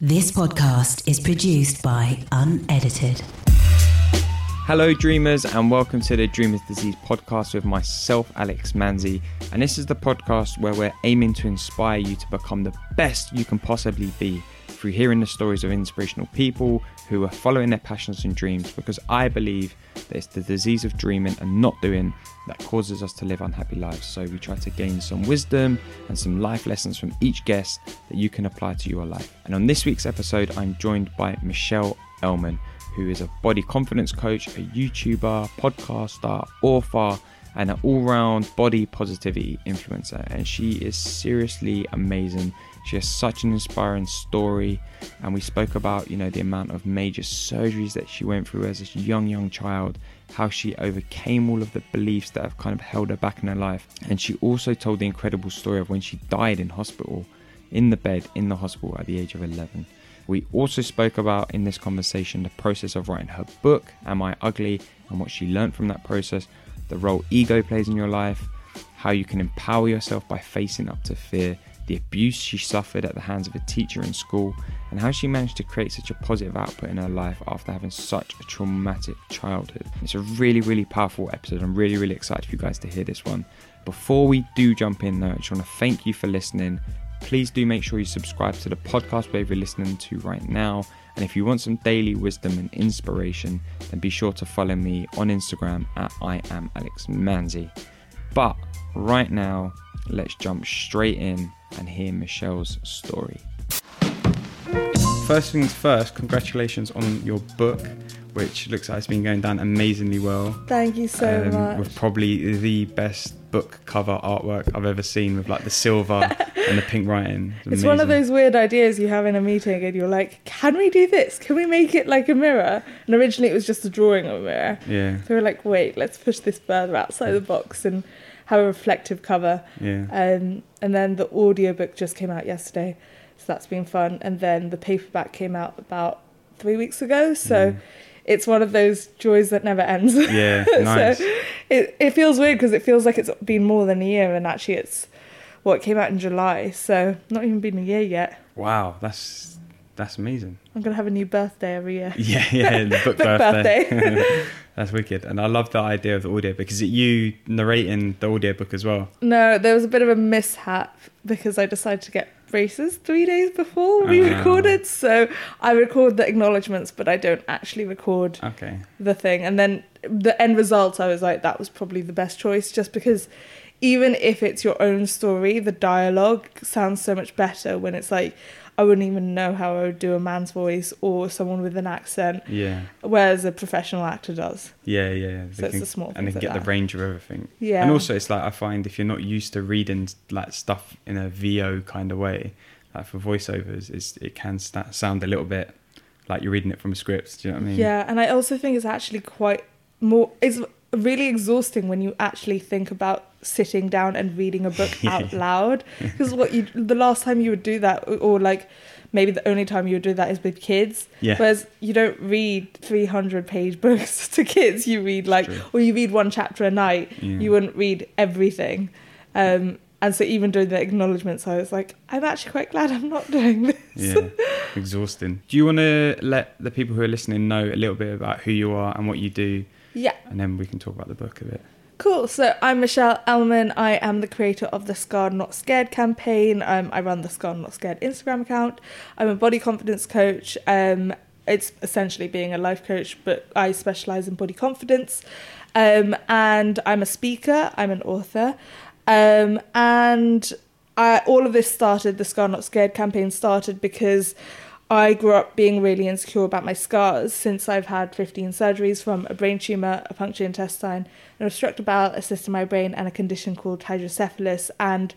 This podcast is produced by Unedited. Hello, dreamers, and welcome to the Dreamers Disease podcast with myself, Alex Manzi. And this is the podcast where we're aiming to inspire you to become the best you can possibly be through hearing the stories of inspirational people who are following their passions and dreams. Because I believe that it's the disease of dreaming and not doing that causes us to live unhappy lives. So we try to gain some wisdom and some life lessons from each guest that you can apply to your life. And on this week's episode, I'm joined by Michelle Elman, who is a body confidence coach, a YouTuber, podcaster, author, and an all round body positivity influencer. And she is seriously amazing. She has such an inspiring story, and we spoke about you know the amount of major surgeries that she went through as a young young child, how she overcame all of the beliefs that have kind of held her back in her life, and she also told the incredible story of when she died in hospital, in the bed in the hospital at the age of 11. We also spoke about in this conversation the process of writing her book, Am I Ugly, and what she learned from that process, the role ego plays in your life, how you can empower yourself by facing up to fear, the abuse she suffered at the hands of a teacher in school, and how she managed to create such a positive output in her life after having such a traumatic childhood. It's a really, really powerful episode. I'm really, really excited for you guys to hear this one. Before we do jump in, though, I just want to thank you for listening. Please do make sure you subscribe to the podcast wherever you're listening to right now. And if you want some daily wisdom and inspiration, then be sure to follow me on Instagram at I am Alex Manzi. But right now, let's jump straight in and hear Michelle's story. First things first, congratulations on your book, which looks like it's been going down amazingly well. Thank you so Um, much. With probably the best book cover artwork I've ever seen, with like the silver and the pink writing. It's one of those weird ideas you have in a meeting and you're like, can we do this? Can we make it like a mirror? And originally it was just a drawing of a mirror. Yeah, So we're like, wait, let's push this further outside the box and have a reflective cover. yeah. Um, and then the audiobook just came out yesterday. So that's been fun. And then the paperback came out about three weeks ago. So Mm. it's one of those joys that never ends. Yeah, nice. so it, it feels weird because it feels like it's been more than a year and actually it's well it came out in july so not even been a year yet Wow, that's that's amazing. i'm gonna have a new birthday every year Yeah, yeah, the book, Book birthday. birthday. that's wicked, and I love the idea of the audio because it you narrating the audio book as well. no there was a bit of a mishap because i decided to get braces three days before we Ah. recorded so i record the acknowledgements but i don't actually record Okay. the thing and then the end result i was like that was probably the best choice just because even if it's your own story the dialogue sounds so much better when it's like i wouldn't even know how i would do a man's voice or someone with an accent Yeah, whereas a professional actor does yeah, yeah. So They it's can- the small and they can like get the range of everything. yeah And also, it's like I find if you're not used to reading like stuff in a VO kind of way, like for voiceovers, is it can sta sound a little bit like you're reading it from a script. Do you know what I mean? yeah and i also think it's actually quite more it's really exhausting when you actually think about sitting down and reading a book out loud. Because what you the last time you would do that or like maybe the only time you would do that is with kids. Yeah. whereas you don't read 300 page books to kids. You read like or you read one chapter a night. Yeah. you wouldn't read everything. Um and so even doing the acknowledgements i was like i'm actually quite glad i'm not doing this. Yeah, exhausting. Do you want to let the people who are listening know a little bit about who you are and what you do, yeah and then we can talk about the book a bit? Cool. So I'm Michelle Elman. I am the creator of the Scarred Not Scared campaign. Um, I run the Scarred Not Scared Instagram account. I'm a body confidence coach. Um, it's essentially being a life coach, but I specialize in body confidence. Um, and I'm a speaker. I'm an author. Um, and I, all of this started, the Scarred Not Scared campaign started because I grew up being really insecure about my scars since I've had 15 surgeries from a brain tumor, a punctured intestine, an obstructed bowel, a cyst in my brain, and a condition called hydrocephalus. And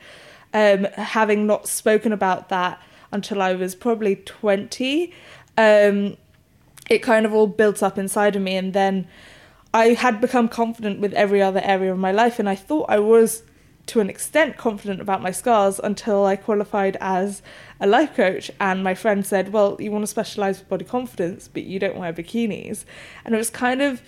um, having not spoken about that until I was probably 20, um, it kind of all built up inside of me. And then I had become confident with every other area of my life, and I thought I was to an extent confident about my scars until I qualified as a life coach and my friend said, "Well, you want to specialize with body confidence, but you don't wear bikinis." And it was kind of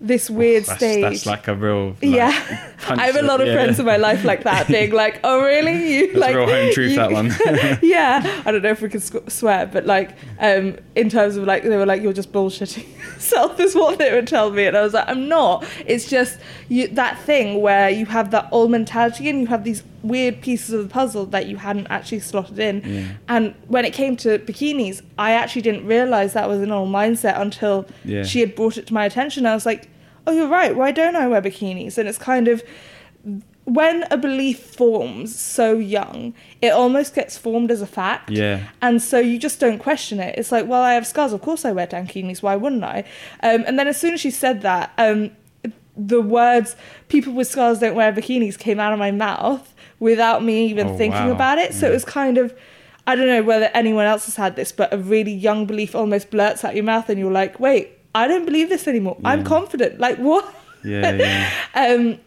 this weird that's, stage. That's like a real. Like, yeah, I have a lot of yeah. friends in my life like that, being like, "Oh, really? You That's like real home truth, you- that one. yeah, I don't know if we can swear, but like, um, in terms of like, they were like, "You're just bullshitting yourself," is what they would tell me, and I was like, "I'm not." It's just you that thing where you have that old mentality and you have these weird pieces of the puzzle that you hadn't actually slotted in. Yeah. And when it came to bikinis, I actually didn't realize that was an old mindset until Yeah. she had brought it to my attention. I was like, "Oh, you're right. Why don't I wear bikinis?" And it's kind of when a belief forms so young, it almost gets formed as a fact. Yeah. And so you just don't question it. It's like, well, I have scars. Of course I wear tankinis. Why wouldn't I? Um, and then as soon as she said that, um, the words "people with scars don't wear bikinis" came out of my mouth without me even Oh, thinking wow. about it. So Yeah. it was kind of. I don't know whether anyone else has had this, but a really young belief almost blurts out your mouth, and you're like, "Wait, I don't believe this anymore. I'm confident." Like what? Yeah, yeah. Um,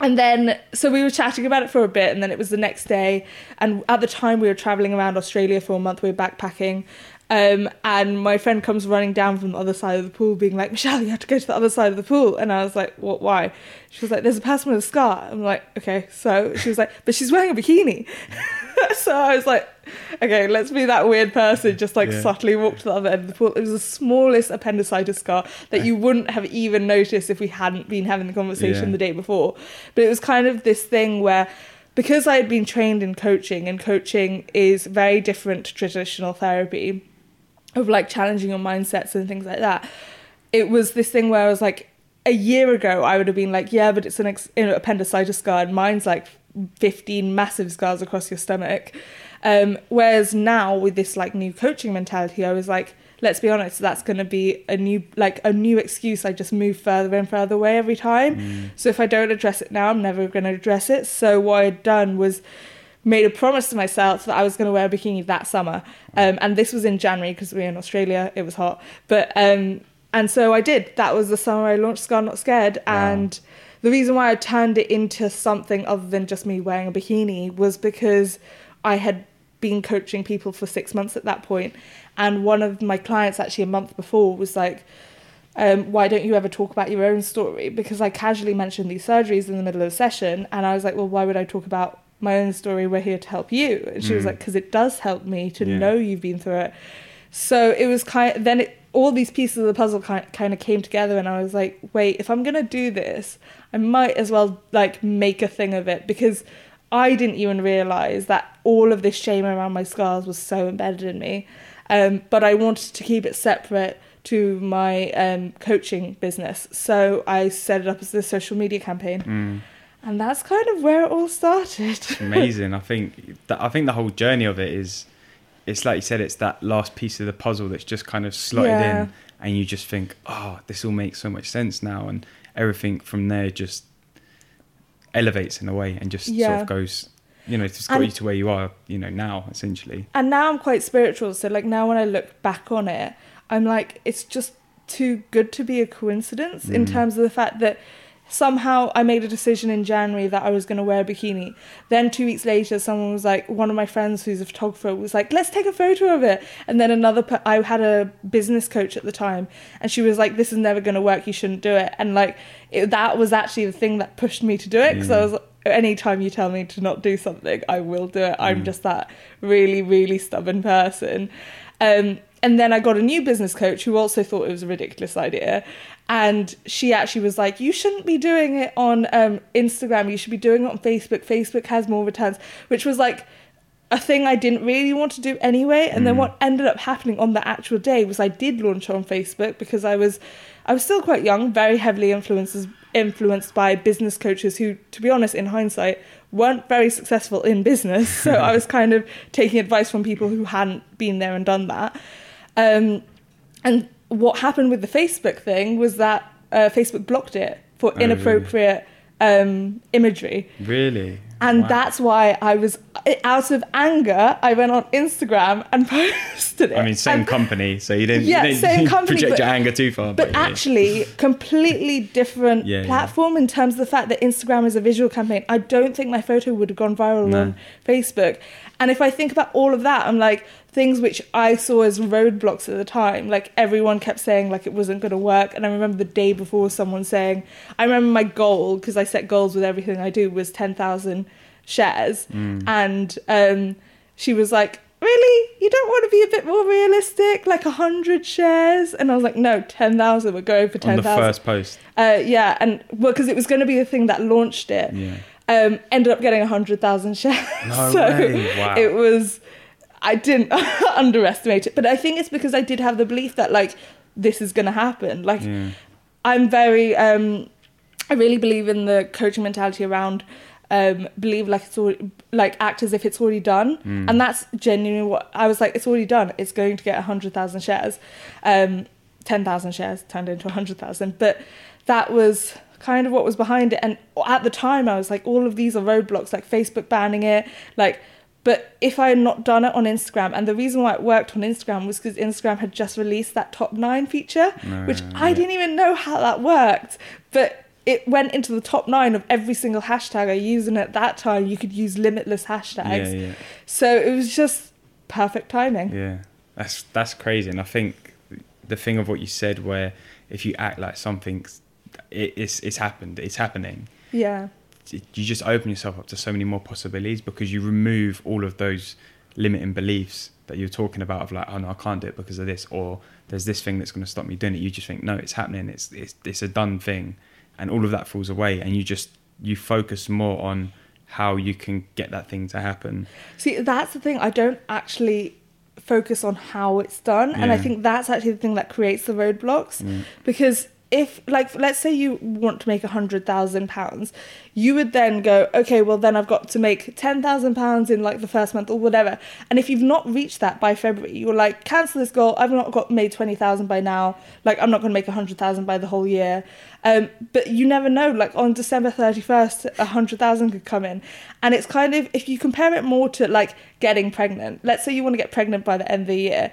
and then, so we were chatting about it for a bit, and then it was the next day. And at the time, we were traveling around Australia for a month. We were backpacking. Um, and my friend comes running down from the other side of the pool, being like, Michelle, you have to go to the other side of the pool. And I was like, What? Why? She was like, There's a person with a scar. I'm like, Okay. So she was like, But she's wearing a bikini. so I was like, Okay, let's be that weird person, just like Yeah. subtly walk to the other end of the pool. It was the smallest appendicitis scar that you wouldn't have even noticed if we hadn't been having the conversation Yeah. the day before. But it was kind of this thing where because I had been trained in coaching and coaching is very different to traditional therapy of like challenging your mindsets and things like that. It was this thing where I was like a year ago I would have been like, yeah, but it's an ex- you know, appendicitis scar and mine's like 15 massive scars across your stomach. Um, whereas now with this like new coaching mentality, I was like, let's be honest, that's going to be a new like a new excuse. I just move further and further away every time. So if I don't address it now, I'm never going to address it. So what I'd done was made a promise to myself that I was going to wear a bikini that summer. Um, and this was in January because we were in Australia. It was hot, but um, and so I did. That was the summer I launched Scarred Not Scared, Wow. and the reason why I turned it into something other than just me wearing a bikini was because I had been coaching people for six months at that point, and one of my clients actually a month before was like. Um, why don't you ever talk about your own story? Because I casually mentioned these surgeries in the middle of the session, and I was like, well, why would I talk about my own story? We're here to help you. And she was Mm. like, because it does help me to Yeah. know you've been through it. So it was kind. then it, all these pieces of the puzzle kind kind of came together, and I was like, wait, if I'm gonna do this, I might as well like make a thing of it because I didn't even realize that all of this shame around my scars was so embedded in me. Um, but I wanted to keep it separate to my um, coaching business, so I set it up as a social media campaign, Mm. And that's kind of where it all started. amazing. I think that I think the whole journey of it is, it's like you said, it's that last piece of the puzzle that's just kind of slotted Yeah. in, and you just think, oh, this all makes so much sense now, and everything from there just elevates in a way and just sort of goes, you know, it's got And- you to where you are, you know, now essentially. and now I'm quite spiritual, so like now when I look back on it, I'm like it's just too good to be a coincidence in Mm. terms of the fact that somehow I made a decision in January that I was going to wear a bikini. Then 2 weeks later someone was like one of my friends who's a photographer was like let's take a photo of it. And then another I had a business coach at the time and she was like this is never going to work, you shouldn't do it. And like it, that was actually the thing that pushed me to do it because I Yeah. was anytime you tell me to not do something, I will do it. I'm Mm. just that really, really stubborn person. Um, and then I got a new business coach who also thought it was a ridiculous idea. And she actually was like, You shouldn't be doing it on um, Instagram. You should be doing it on Facebook. Facebook has more returns, which was like a thing I didn't really want to do anyway. And then Mm. what ended up happening on the actual day was I did launch on Facebook because I was I was still quite young, very heavily influenced influenced by business coaches who, to be honest, in hindsight, weren't very successful in business. So I was kind of taking advice from people who hadn't been there and done that. Um, and what happened with the Facebook thing was that uh, Facebook blocked it for Oh, really? inappropriate um, imagery. Really, And Wow. that's why I was, out of anger, I went on Instagram and posted it. I mean, same And- company, so you didn't, Yeah, you didn't same company, project but- your anger too far. but yeah. actually completely different Yeah, yeah. platform in terms of the fact that Instagram is a visual campaign. I don't think my photo would have gone viral No. on Facebook. And if I think about all of that, I'm like, things which I saw as roadblocks at the time. Like everyone kept saying like it wasn't going to work, and I remember the day before someone saying, I remember my goal because I set goals with everything I do was ten thousand shares, Mm. and um, she was like. Really? You don't want to be a bit more realistic? Like a hundred shares? And I was like, no, ten thousand. We're going for On ten the first post. Uh, yeah, and well, because it was going to be the thing that launched it. Yeah. Um, ended up getting hundred thousand shares. No so way. Wow. It was. I didn't underestimate it, but I think it's because I did have the belief that like this is going to happen. Like Yeah. I'm very. Um, I really believe in the coaching mentality around. Um, believe like it's already like act as if it's already done, Mm. and that's genuinely what I was like. It's already done. It's going to get hundred thousand shares, um, ten thousand shares turned into hundred thousand. But that was kind of what was behind it. And at the time, I was like, all of these are roadblocks, like Facebook banning it, like. But if I had not done it on Instagram, and the reason why it worked on Instagram was because Instagram had just released that top nine feature, which ah, I yeah. didn't even know how that worked. But it went into the top nine of every single hashtag I used, and at that time you could use limitless hashtags. Yeah, yeah. So it was just perfect timing. Yeah, that's that's crazy, and I think the thing of what you said, where if you act like something, it, it's it's happened, it's happening. Yeah. You just open yourself up to so many more possibilities because you remove all of those limiting beliefs that you're talking about of like, oh no, I can't do it because of this, or there's this thing that's going to stop me doing it. You just think, no, it's happening. It's it's it's a done thing, and all of that falls away, and you just you focus more on how you can get that thing to happen. See, that's the thing. I don't actually focus on how it's done, and I think that's actually the thing that creates the roadblocks. Mm. Because if, like, let's say you want to make a hundred thousand pounds, you would then go, okay, well then I've got to make ten thousand pounds in like the first month or whatever. And if you've not reached that by February, you're like, cancel this goal. I've not got made twenty thousand by now. Like, I'm not going to make a hundred thousand by the whole year. Um, but you never know. Like on December thirty first, a hundred thousand could come in, and it's kind of if you compare it more to like getting pregnant. Let's say you want to get pregnant by the end of the year.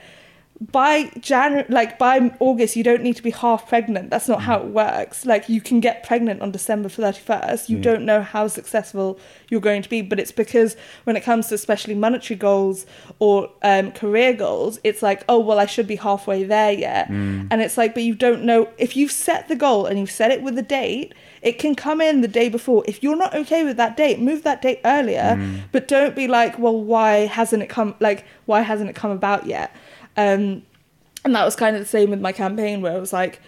By January, like by August, you don't need to be half pregnant. That's not how it works. Like you can get pregnant on December thirty first. You Yeah. don't know how successful you're going to be, but it's because when it comes to especially monetary goals or um, career goals, it's like, oh well, I should be halfway there yet. Mm. And it's like, but you don't know if you've set the goal and you've set it with a date, it can come in the day before. If you're not okay with that date, move that date earlier. Mm. But don't be like, well, why hasn't it come? Like, why hasn't it come about yet? Um, and that was kind of the same with my campaign, where it was like,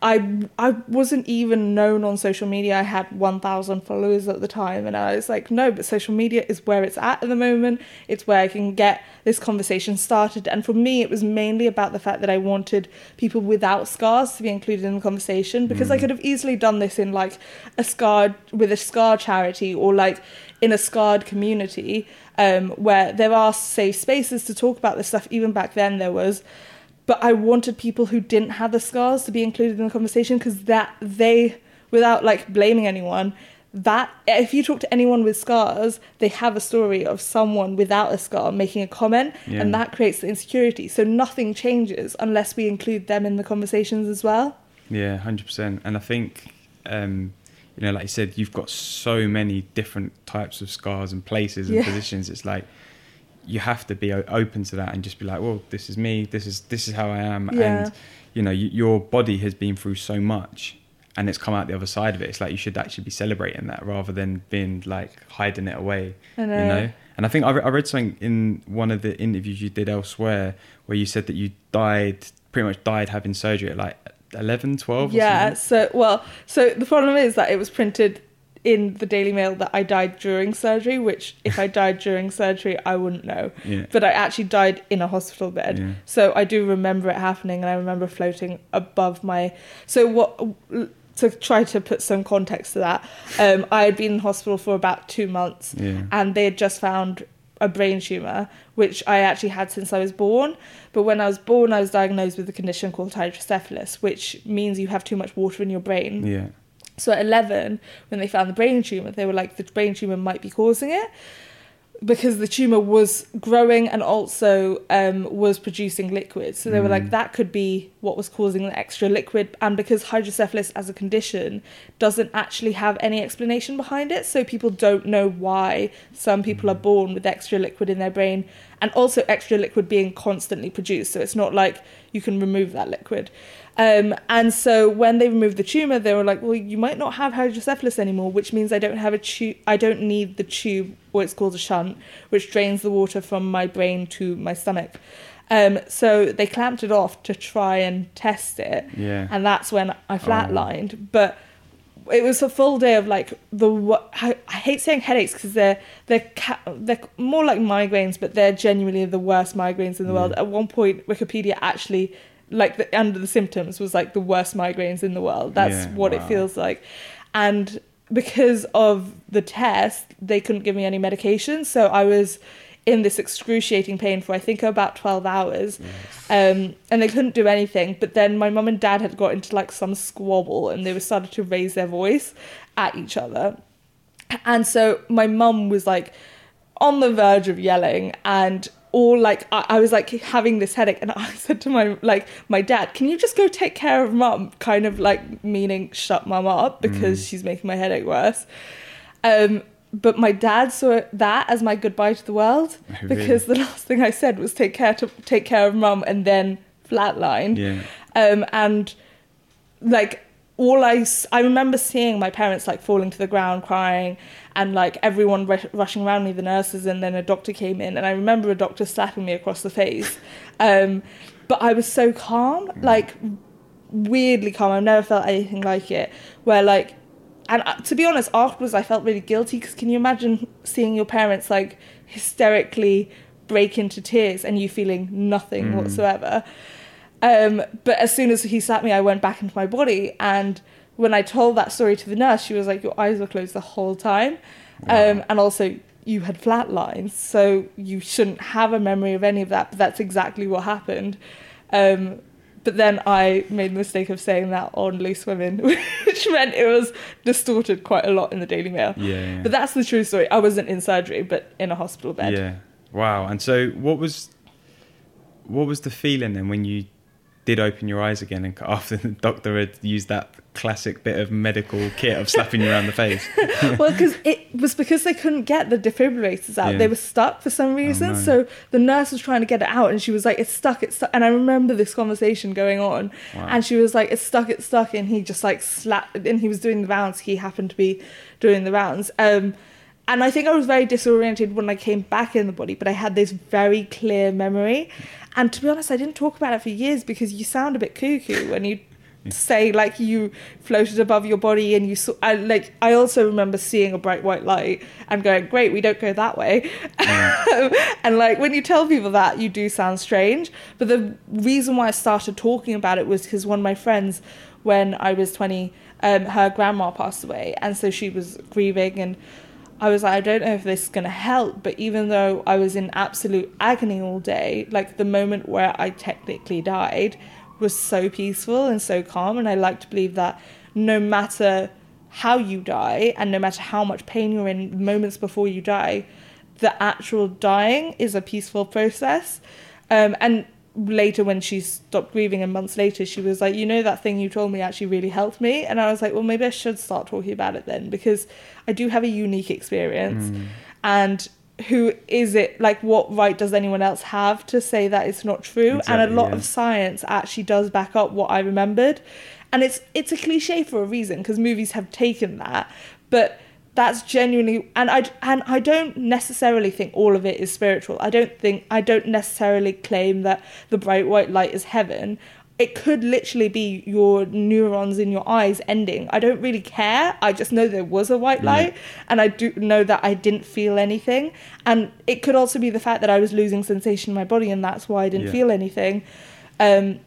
I I wasn't even known on social media. I had 1,000 followers at the time, and I was like, no, but social media is where it's at at the moment. It's where I can get this conversation started. And for me, it was mainly about the fact that I wanted people without scars to be included in the conversation because I could have easily done this in like a scarred with a scar charity or like in a scarred community um, where there are safe spaces to talk about this stuff. Even back then, there was but I wanted people who didn't have the scars to be included in the conversation because that they, without like blaming anyone, that if you talk to anyone with scars, they have a story of someone without a scar making a comment, Yeah. and that creates the insecurity. So nothing changes unless we include them in the conversations as well. Yeah, hundred percent. And I think, um, you know, like you said, you've got so many different types of scars and places and Yeah. positions. It's like you have to be open to that and just be like, well, this is me. This is this is how I am. Yeah. And you know, you, your body has been through so much, and it's come out the other side of it. It's like you should actually be celebrating that rather than being like hiding it away. Know. You know. And I think I, re- I read something in one of the interviews you did elsewhere where you said that you died, pretty much died having surgery at like 11, 12 or yeah. So well, so the problem is that it was printed in the Daily Mail that I died during surgery, which if I died during surgery, I wouldn't know. Yeah. But I actually died in a hospital bed. Yeah. So I do remember it happening, and I remember floating above my. So what? To try to put some context to that, um, I had been in hospital for about two months, Yeah. and they had just found a brain tumor, which I actually had since I was born. But when I was born, I was diagnosed with a condition called hydrocephalus, which means you have too much water in your brain. Yeah. So at 11, when they found the brain tumor, they were like, the brain tumor might be causing it. because the tumor was growing and also um, was producing liquid. So they were like, that could be what was causing the extra liquid. And because hydrocephalus as a condition doesn't actually have any explanation behind it, so people don't know why some people are born with extra liquid in their brain and also extra liquid being constantly produced. So it's not like you can remove that liquid. Um, and so when they removed the tumor, they were like, "Well, you might not have hydrocephalus anymore, which means I don't have a tube. I don't need the tube, or it's called a shunt, which drains the water from my brain to my stomach." Um, so they clamped it off to try and test it, Yeah. and that's when I flatlined. But it was a full day of like the I, I hate saying headaches because they're they're ca- they're more like migraines, but they're genuinely the worst migraines in the world. At one point, Wikipedia actually like the, under the symptoms was like the worst migraines in the world. That's Yeah, what it feels like, and because of the test, they couldn't give me any medication, so I was in this excruciating pain for I think about 12 hours. Um, and they couldn't do anything. But then my mum and dad had got into like some squabble and they were started to raise their voice at each other. And so my mum was like on the verge of yelling and all like I, I was like having this headache and I said to my like my dad, Can you just go take care of mum? Kind of like meaning shut mum up because she's making my headache worse. Um but my dad saw that as my goodbye to the world Really? because the last thing I said was take care to take care of mum and then flatline. Yeah. Um, and like all I, I remember seeing my parents like falling to the ground crying and like everyone r- rushing around me, the nurses, and then a doctor came in. And I remember a doctor slapping me across the face. Um, but I was so calm, like weirdly calm. I've never felt anything like it. Where like, and uh, to be honest, afterwards I felt really guilty because can you imagine seeing your parents like hysterically break into tears and you feeling nothing whatsoever? Um, but as soon as he slapped me, I went back into my body. And when I told that story to the nurse, she was like, Your eyes were closed the whole time. Um, and also, you had flat lines, so you shouldn't have a memory of any of that. But that's exactly what happened. Um, but then I made the mistake of saying that on Loose Women, which meant it was distorted quite a lot in the Daily Mail. Yeah. yeah. But that's the true story. I wasn't in surgery, but in a hospital bed. Yeah. Wow. And so, what was what was the feeling then when you did open your eyes again, and after the doctor had used that classic bit of medical kit of slapping you around the face? well, because it was because they couldn't get the defibrillators out. Yeah. They were stuck for some reason. no. So the nurse was trying to get it out, and she was like, "It's stuck, it's stuck." And I remember this conversation going on, Wow. and she was like, "It's stuck, it's stuck," and he just like slapped. And he was doing the rounds. He happened to be doing the rounds. Um, and I think I was very disoriented when I came back in the body, but I had this very clear memory. And to be honest, I didn't talk about it for years because you sound a bit cuckoo when you say like you floated above your body and you saw I, like I also remember seeing a bright white light and going great we don't go that way. And like when you tell people that you do sound strange. But the reason why I started talking about it was because one of my friends when I was 20 um, her grandma passed away. And so she was grieving and I was like, I don't know if this is going to help, but even though I was in absolute agony all day, like the moment where I technically died was so peaceful and so calm. And I like to believe that no matter how you die and no matter how much pain you're in moments before you die, the actual dying is a peaceful process. Um, and later when she stopped grieving and months later she was like you know that thing you told me actually really helped me? And i was like well maybe i should start talking about it then because i do have a unique experience. Mm. And who is it like what right does anyone else have to say that it's not true? And a lot yeah. of science actually does back up what i remembered. And it's it's a cliche for a reason because movies have taken that but that's genuinely and I and I don't necessarily think all of it is spiritual. I don't think I don't necessarily claim that the bright white light is heaven. It could literally be your neurons in your eyes ending. I don't really care. I just know there was a white light and I do know that I didn't feel anything. And it could also be the fact that I was losing sensation in my body and that's why I didn't Yeah. feel anything. Um,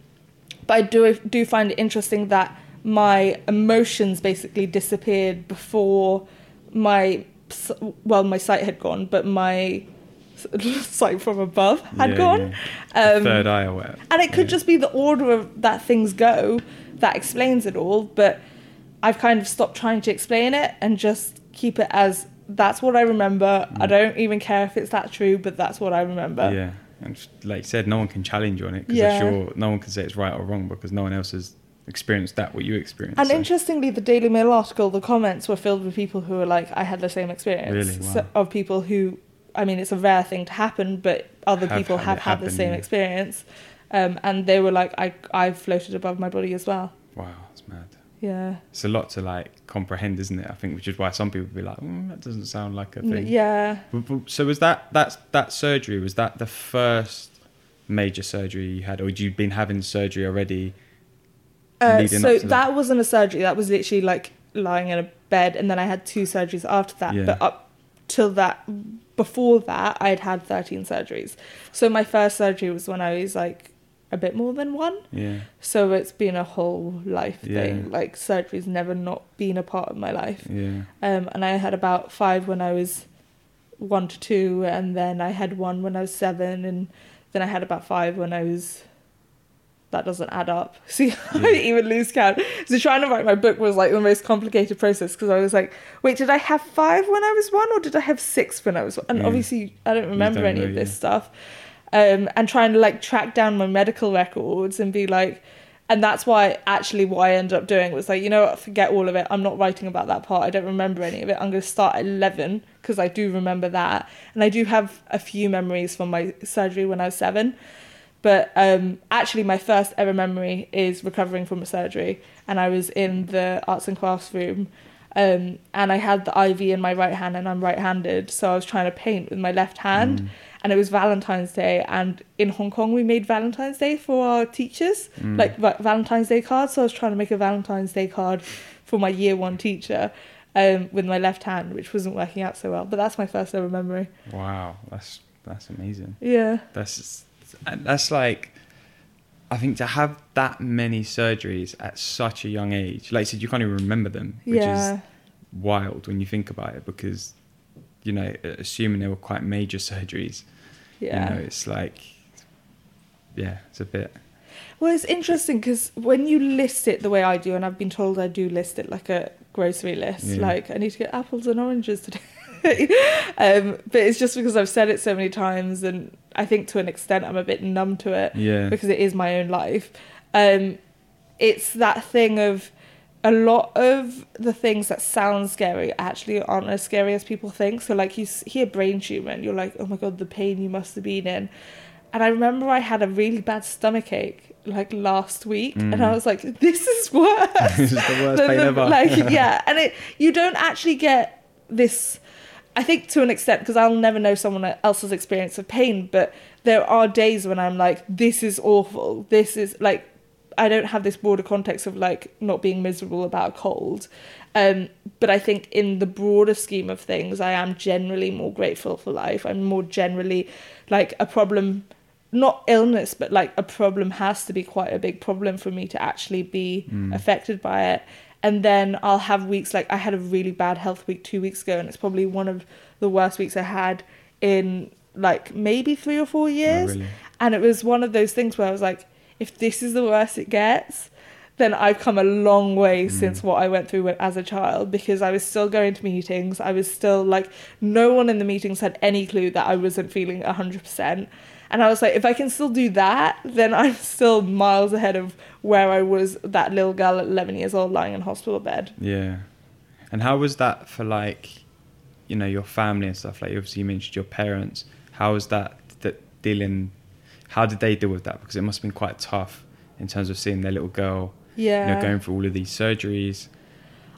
but I do do find it interesting that my emotions basically disappeared before my well my sight had gone, but my sight from above had Yeah, gone. yeah. Um, Third eye or whatever. and it could Yeah. just be the order of that things go that explains it all. But I've kind of stopped trying to explain it and just keep it as that's what I remember. I don't even care if it's that true, but that's what I remember. Mm. yeah, and like you said, no one can challenge you on it because Yeah. sure no one can say it's right or wrong because no one else has experienced that what you experienced. And so- interestingly, the Daily Mail article, the comments were filled with people who were like, I had the same experience. Really? So, Wow. of people who, I mean, it's a rare thing to happen, but other Have people have had the same yeah. experience. Um, and they were like, I, I've floated above my body as well. wow, it's mad. Yeah. It's a lot to like comprehend, isn't it? I think, which is why some people be like, mm, that doesn't sound like a thing. Yeah. So was that that that surgery? Was that the first major surgery you had, or had you been having surgery already? Uh, so that. that? wasn't a surgery. That was literally like lying in a bed, and then I had two surgeries after that. Yeah. But up till that, before that, I had had thirteen surgeries. So my first surgery was when I was like a bit more than one. Yeah, So it's been a whole life Yeah. thing. Like surgery's never not been a part of my life. yeah, Um, and I had about five when I was one to two, and then I had one when I was seven, and then I had about five when I was. That doesn't add up. See, I Yeah. even lose count. So trying to write my book was like the most complicated process because I was like, wait, did I have five when I was one, or did I have six when I was one? And Yeah. obviously, I don't remember don't any know, of this yeah. stuff. Um, and trying to like track down my medical records and be like, and that's why actually what I ended up doing was like, you know what, forget all of it. I'm not writing about that part. I don't remember any of it. I'm going to start at 11 because I do remember that. And I do have a few memories from my surgery when I was seven. But um, actually, my first ever memory is recovering from a surgery. And I was in the arts and crafts room. Um, and I had the IV in my right hand, and I'm right handed. So I was trying to paint with my left hand. Mm. And it was Valentine's Day. And in Hong Kong, we made Valentine's Day for our teachers Mm. like Valentine's Day cards. So I was trying to make a Valentine's Day card for my year one teacher um, with my left hand, which wasn't working out so well. But that's my first ever memory. wow, that's that's amazing. Yeah. That's and that's like, I think to have that many surgeries at such a young age, like you said, you can't even remember them, which yeah. is wild when you think about it because, you know, assuming they were quite major surgeries, yeah. you know, it's like, yeah, it's a bit. Well, it's interesting because when you list it the way I do, and I've been told I do list it like a grocery list, Yeah. like I need to get apples and oranges today. um, but it's just because I've said it so many times, and I think to an extent I'm a bit numb to it. Yeah. because it is my own life. Um, it's that thing of a lot of the things that sound scary actually aren't as scary as people think. So, like, you hear brain tumor and you're like, oh my god, the pain you must have been in. And I remember I had a really bad stomach ache like last week, and I Mm. was like, this is worse. this is the worst pain the- ever. Like, yeah, and it you don't actually get this. I think to an extent because I'll never know someone else's experience of pain, but there are days when I'm like, this is awful. This is like, I don't have this broader context of like not being miserable about a cold. Um, but I think in the broader scheme of things, I am generally more grateful for life. I'm more generally like a problem, not illness, but like a problem has to be quite a big problem for me to actually be Mm. affected by it. And then I'll have weeks like I had a really bad health week two weeks ago, and it's probably one of the worst weeks I had in like maybe three or four years. really? And it was one of those things where I was like, if this is the worst it gets, then I've come a long way Mm. since what I went through when- as a child because I was still going to meetings. I was still like, no one in the meetings had any clue that I wasn't feeling 100%. And I was like, if I can still do that, then I'm still miles ahead of where I was that little girl at 11 years old lying in hospital bed. Yeah. And how was that for like, you know, your family and stuff? Like obviously you mentioned your parents. How was that that dealing? How did they deal with that? Because it must have been quite tough in terms of seeing their little girl, Yeah. you know, going through all of these surgeries.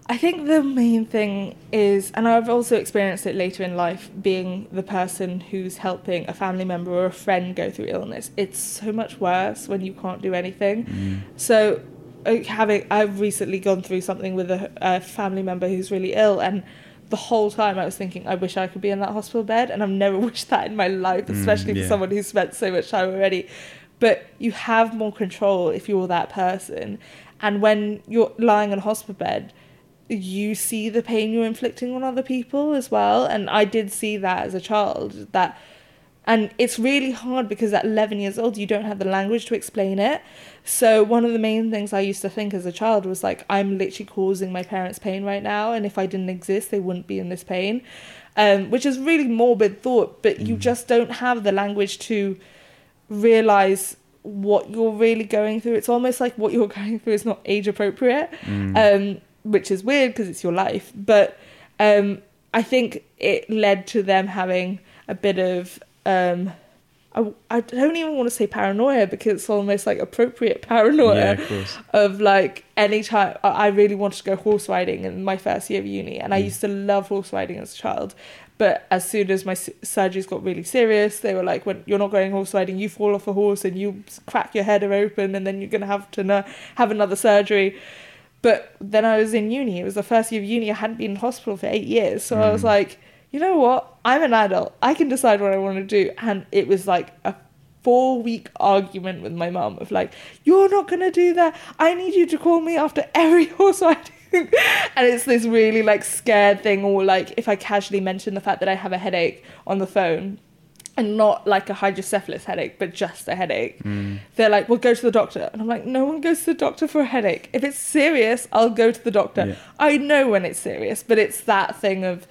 I think the main thing is, and I've also experienced it later in life, being the person who's helping a family member or a friend go through illness. It's so much worse when you can't do anything. Mm. So, uh, having I've recently gone through something with a, a family member who's really ill, and the whole time I was thinking, I wish I could be in that hospital bed, and I've never wished that in my life, Mm, especially yeah. for someone who's spent so much time already. But you have more control if you're that person, and when you're lying in a hospital bed, you see the pain you're inflicting on other people as well. And I did see that as a child that and it's really hard because at 11 years old you don't have the language to explain it. So one of the main things i used to think as a child was like i'm literally causing my parents pain right now and if i didn't exist they wouldn't be in this pain. Um, which is really morbid thought but you just don't have the language to realize what you're really going through. It's almost like what you're going through is not age appropriate. Um, which is weird because it's your life but um, i think it led to them having a bit of um, I, I don't even want to say paranoia because it's almost like appropriate paranoia Yeah, of of like anytime I I really wanted to go horse riding in my first year of uni, and I Mm. used to love horse riding as a child. But as soon as my surgeries got really serious, they were like, "When you're not going horse riding, you fall off a horse and you crack your head open, and then you're gonna have to have another surgery." But then I was in uni. It was the first year of uni. I hadn't been in hospital for eight years, so I was Mm. like, you know what? I'm an adult. I can decide what I want to do. And it was like a four week argument with my mum of like, you're not going to do that. I need you to call me after every horse riding. and it's this really like scared thing, or like if I casually mention the fact that I have a headache on the phone. And not like a hydrocephalus headache, but just a headache. Mm. They're like, "Well, go to the doctor," and I'm like, "No one goes to the doctor for a headache. If it's serious, I'll go to the doctor. Yeah. I know when it's serious, but it's that thing of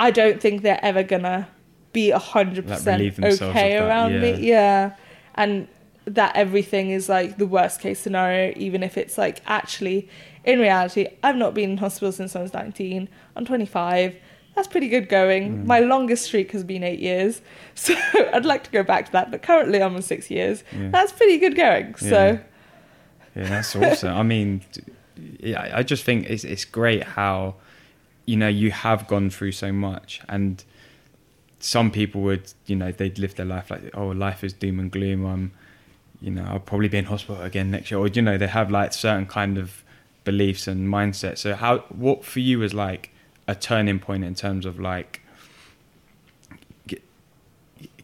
I don't think they're ever gonna be a hundred Like, percent relieve okay of that, around yeah. me. Yeah, and that everything is like the worst case scenario, even if it's like actually in reality, I've not been in hospital since I was nineteen. I'm 25. That's pretty good going. Mm. My longest streak has been eight years, so I'd like to go back to that. But currently, I'm on six years. Yeah. That's pretty good going. So Yeah, that's awesome. I mean, yeah, I just think it's it's great how you know you have gone through so much, and some people would you know they'd live their life like oh life is doom and gloom. I'm you know I'll probably be in hospital again next year, or you know they have like certain kind of beliefs and mindset. So how what for you was like a turning point in terms of like get,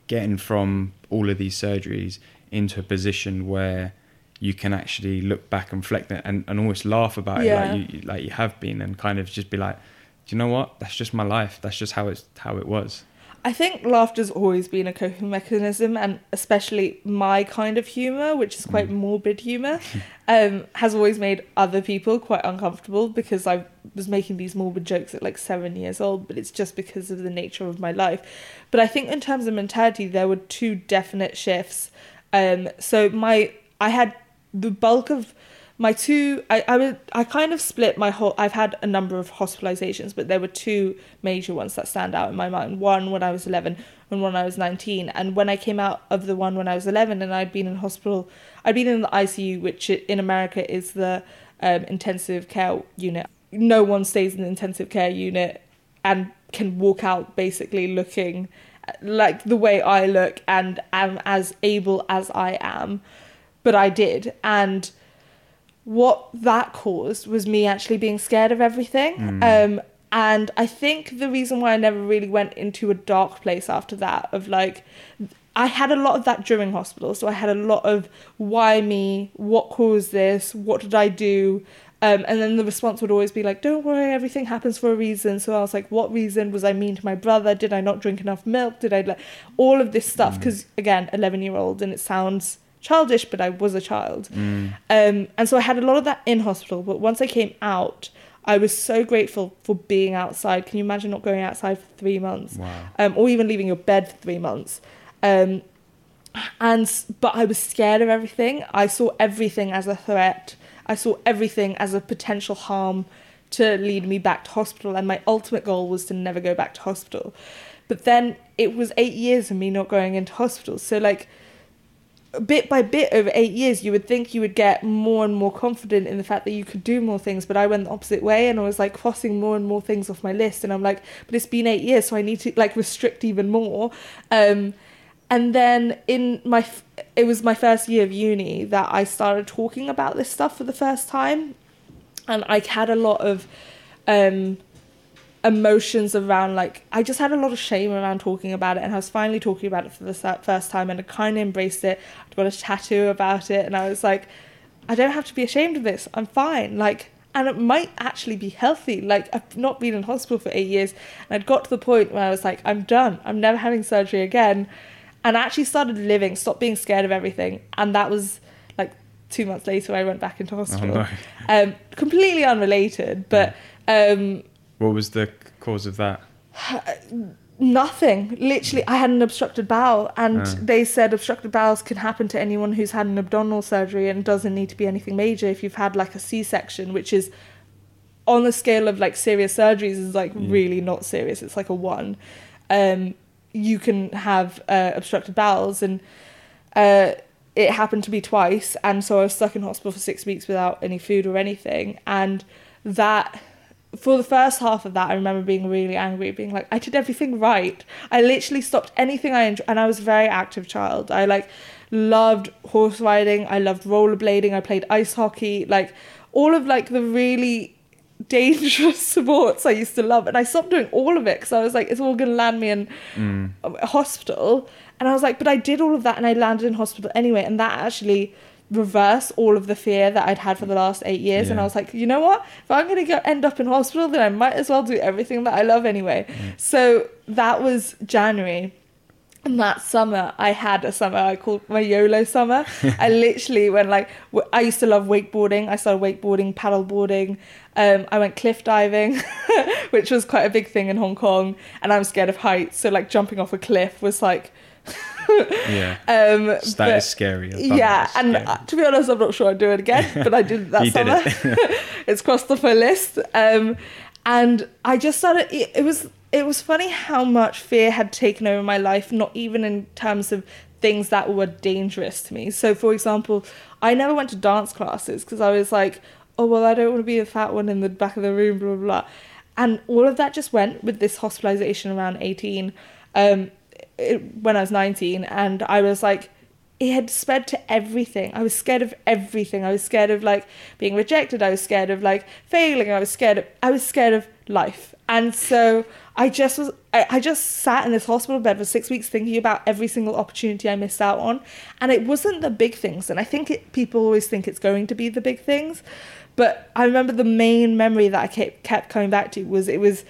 getting from all of these surgeries into a position where you can actually look back and reflect it and, and almost laugh about Yeah. it like you like you have been and kind of just be like do you know what? That's just my life. That's just how it's how it was I think laughter's always been a coping mechanism, and especially my kind of humor, which is quite morbid humor, um, has always made other people quite uncomfortable because I was making these morbid jokes at like seven years old, but it's just because of the nature of my life. But I think in terms of mentality, there were two definite shifts. Um, so my I had the bulk of my two I, I would I kind of split my whole I've had a number of hospitalizations but there were two major ones that stand out in my mind. One when I was 11 and one when I was 19 and when I came out of the one when I was 11 and I'd been in hospital I'd been in the ICU which in America is the um, intensive care unit. No one stays in the intensive care unit and can walk out basically looking like the way I look and am as able as I am. But I did. And what that caused was me actually being scared of everything. Um, and I think the reason why I never really went into a dark place after that, of like, I had a lot of that during hospital. So I had a lot of why me, what caused this, what did I do? Um, and then the response would always be like, don't worry, everything happens for a reason. So I was like, what reason? Was I mean to my brother? Did I not drink enough milk? Did I like all of this stuff? Because again, 11 year old, and it sounds childish, but I was a child. Um, and so I had a lot of that in hospital. But once I came out, I was so grateful for being outside. Can you imagine not going outside for three months? wow um, or even leaving your bed for three months. Um, and but I was scared of everything. I saw everything as a threat. I saw everything as a potential harm to lead me back to hospital. And my ultimate goal was to never go back to hospital. But then it was eight years of me not going into hospital. So like bit by bit over eight years, you would think you would get more and more confident in the fact that you could do more things. But I went the opposite way and I was like crossing more and more things off my list. And I'm like, but it's been eight years, so I need to like restrict even more. Um, and then in my, it was my first year of uni that I started talking about this stuff for the first time. And I had a lot of, um, emotions around like I just had a lot of shame around talking about it and I was finally talking about it for the first time and I kind of embraced it. I'd got a tattoo about it and I was like I don't have to be ashamed of this. I'm fine. Like and it might actually be healthy. Like I've not been in hospital for 8 years and I'd got to the point where I was like I'm done. I'm never having surgery again. and I actually started living, stopped being scared of everything, and that was like two months later. I went back into hospital, Oh, no. um, completely unrelated, but um, What was the cause of that? nothing. Literally, I had an obstructed bowel, and Ah. they said obstructed bowels can happen to anyone who's had an abdominal surgery, and doesn't need to be anything major if you've had like a C-section, which is on the scale of like serious surgeries is like Mm. really not serious. It's like a one. Um, you can have uh, obstructed bowels, and uh, it happened to me twice, and so I was stuck in hospital for six weeks without any food or anything, and that. For the first half of that, I remember being really angry, being like, I did everything right. I literally stopped anything I enjoyed, and I was a very active child. I like loved horse riding, I loved rollerblading, I played ice hockey, like all of like the really dangerous sports I used to love, and I stopped doing all of it because I was like, it's all going to land me in Mm. a hospital. And I was like, but I did all of that and I landed in hospital anyway. And that actually reversed all of the fear that I'd had for the last eight years. And I was like, you know what? If I'm going to go end up in hospital, then I might as well do everything that I love anyway. So that was January. And that summer, I had a summer I called my YOLO summer. I literally went like, I used to love wakeboarding. I started wakeboarding, paddleboarding. Um, I went cliff diving, which was quite a big thing in Hong Kong. And I'm scared of heights, so like jumping off a cliff was like, Yeah. um, That is but- scary. Yeah, and Scary. uh, to be honest, I'm not sure I'd do it again, but I did it that You did summer. it. it's crossed off my list. Um, and I just started. It, it was it was funny how much fear had taken over my life. Not even in terms of things that were dangerous to me. So, for example, I never went to dance classes because I was like, oh well, I don't want to be the fat one in the back of the room, blah blah blah. And all of that just went with this hospitalization around 18, um, when I was 19, and I was like, it had spread to everything. I was scared of everything. I was scared of like being rejected. I was scared of like failing. I was scared of I was scared of life. And so I just was I, I just sat in this hospital bed for six weeks thinking about every single opportunity I missed out on. And it wasn't the big things. And I think it, people always think it's going to be the big things. But I remember the main memory that I kept kept coming back to was it was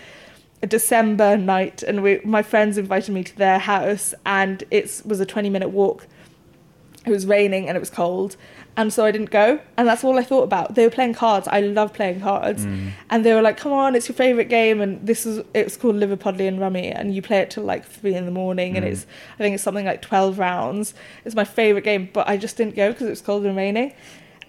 a December night and we, my friends invited me to their house and it was a 20 minute walk. It was raining and it was cold and so i didn't go and that's all i thought about. They were playing cards. I love playing cards. Mm. and they were like come on it's your favorite game and this was it was called liverpudlian rummy and you play it till like three in the morning and Mm. it's i think it's something like 12 rounds. It's my favorite game but i just didn't go because it was cold and raining.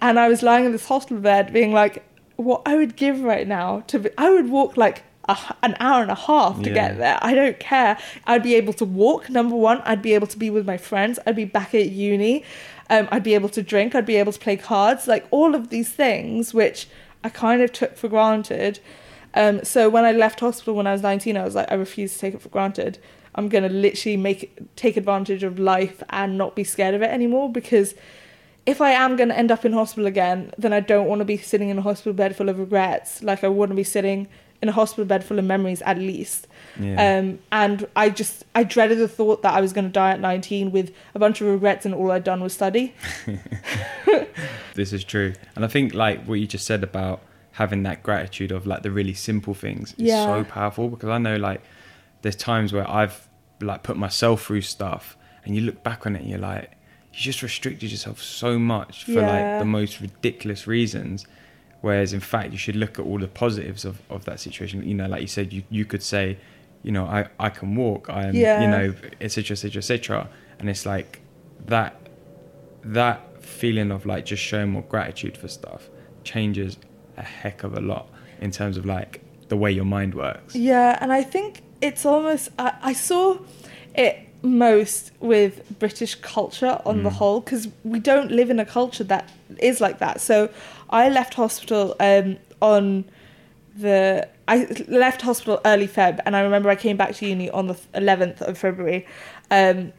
And i was lying in this hospital bed being like what i would give right now to be, i would walk like a an hour and a half to Yeah. get there I don't care. I'd be able to walk, number one. I'd be able to be with my friends. I'd be back at uni. Um, I'd be able to drink. I'd be able to play cards. Like all of these things, which I kind of took for granted. Um, so when I left hospital when I was 19, I was like, I refuse to take it for granted. I'm going to literally make take advantage of life and not be scared of it anymore because if I am going to end up in hospital again, then I don't want to be sitting in a hospital bed full of regrets. Like I wouldn't be sitting in a hospital bed full of memories at least. Yeah. Um, and I just I dreaded the thought that I was going to die at 19 with a bunch of regrets and all I'd done was study. this is true and i think like what you just said about having that gratitude of like the really simple things is Yeah. so powerful because i know like there's times where i've like put myself through stuff and you look back on it and you're like you just restricted yourself so much for Yeah. like the most ridiculous reasons whereas in fact you should look at all the positives of, of that situation you know like you said you, you could say you know i, I can walk i'm Yeah. you know etc etc etc and it's like that that feeling of like just showing more gratitude for stuff changes a heck of a lot in terms of like the way your mind works. Yeah, and I think it's almost I, I saw it most with British culture on the Mm. whole because we don't live in a culture that is like that. So I left hospital um, on the I left hospital early Feb, and I remember I came back to uni on the eleventh of February. Um,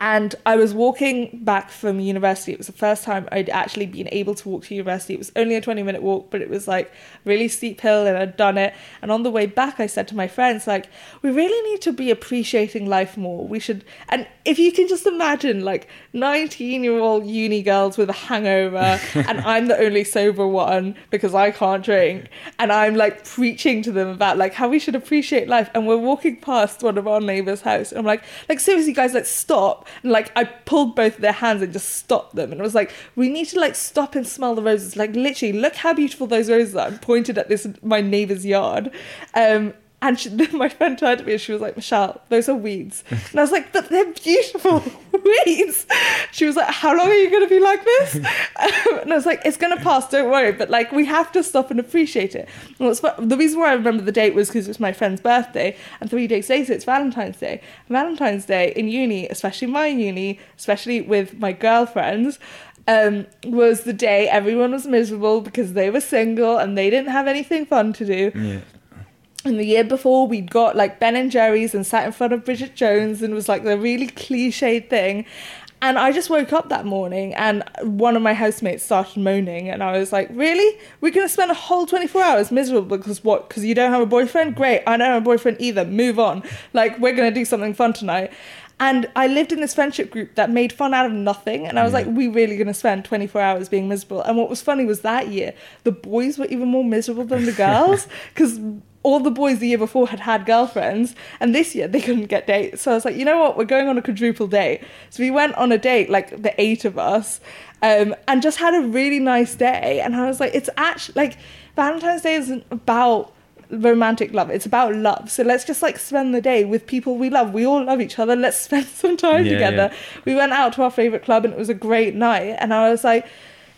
and I was walking back from university. It was the first time I'd actually been able to walk to university. It was only a 20 minute walk, but it was like really steep hill and I'd done it. And on the way back, I said to my friends, like, we really need to be appreciating life more. We should, and if you can just imagine like 19 year old uni girls with a hangover and I'm the only sober one because I can't drink. And I'm like preaching to them about like how we should appreciate life. And we're walking past one of our neighbor's house. And I'm like, like seriously guys, let's stop stop. And like I pulled both their hands and just stopped them. And I was like, we need to like stop and smell the roses. Like literally, look how beautiful those roses are. I pointed at this my neighbor's yard. Um, and she, my friend turned to me and she was like, Michelle, those are weeds. And I was like, but they're beautiful weeds. She was like, how long are you going to be like this? Um, and I was like, it's going to pass, don't worry. But like, we have to stop and appreciate it. And what's, the reason why I remember the date was because it was my friend's birthday. And three days later, it's Valentine's Day. Valentine's Day in uni, especially my uni, especially with my girlfriends, um, was the day everyone was miserable because they were single and they didn't have anything fun to do. Yeah. And the year before, we'd got like Ben and Jerry's and sat in front of Bridget Jones and was like the really cliched thing. And I just woke up that morning and one of my housemates started moaning. And I was like, Really? We're going to spend a whole 24 hours miserable because what? Because you don't have a boyfriend? Great. I don't have a boyfriend either. Move on. Like, we're going to do something fun tonight. And I lived in this friendship group that made fun out of nothing. And I was like, we really going to spend 24 hours being miserable. And what was funny was that year, the boys were even more miserable than the girls because all the boys the year before had had girlfriends. And this year they couldn't get dates. So I was like, you know what? We're going on a quadruple date. So we went on a date, like the eight of us, um, and just had a really nice day. And I was like, it's actually like Valentine's Day isn't about romantic love it's about love so let's just like spend the day with people we love we all love each other let's spend some time Yeah, together yeah. we went out to our favorite club and it was a great night and i was like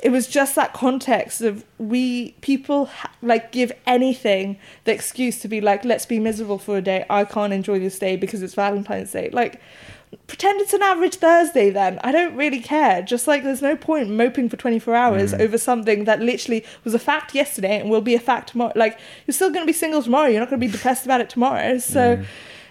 it was just that context of we people ha- like give anything the excuse to be like let's be miserable for a day. I can't enjoy this day because it's valentine's day. Like pretend it's an average thursday then. I don't really care. Just like there's no point moping for 24 hours Mm. over something that literally was a fact yesterday and will be a fact tomorrow. Like you're still going to be single tomorrow. You're not going to be depressed about it tomorrow. So Mm.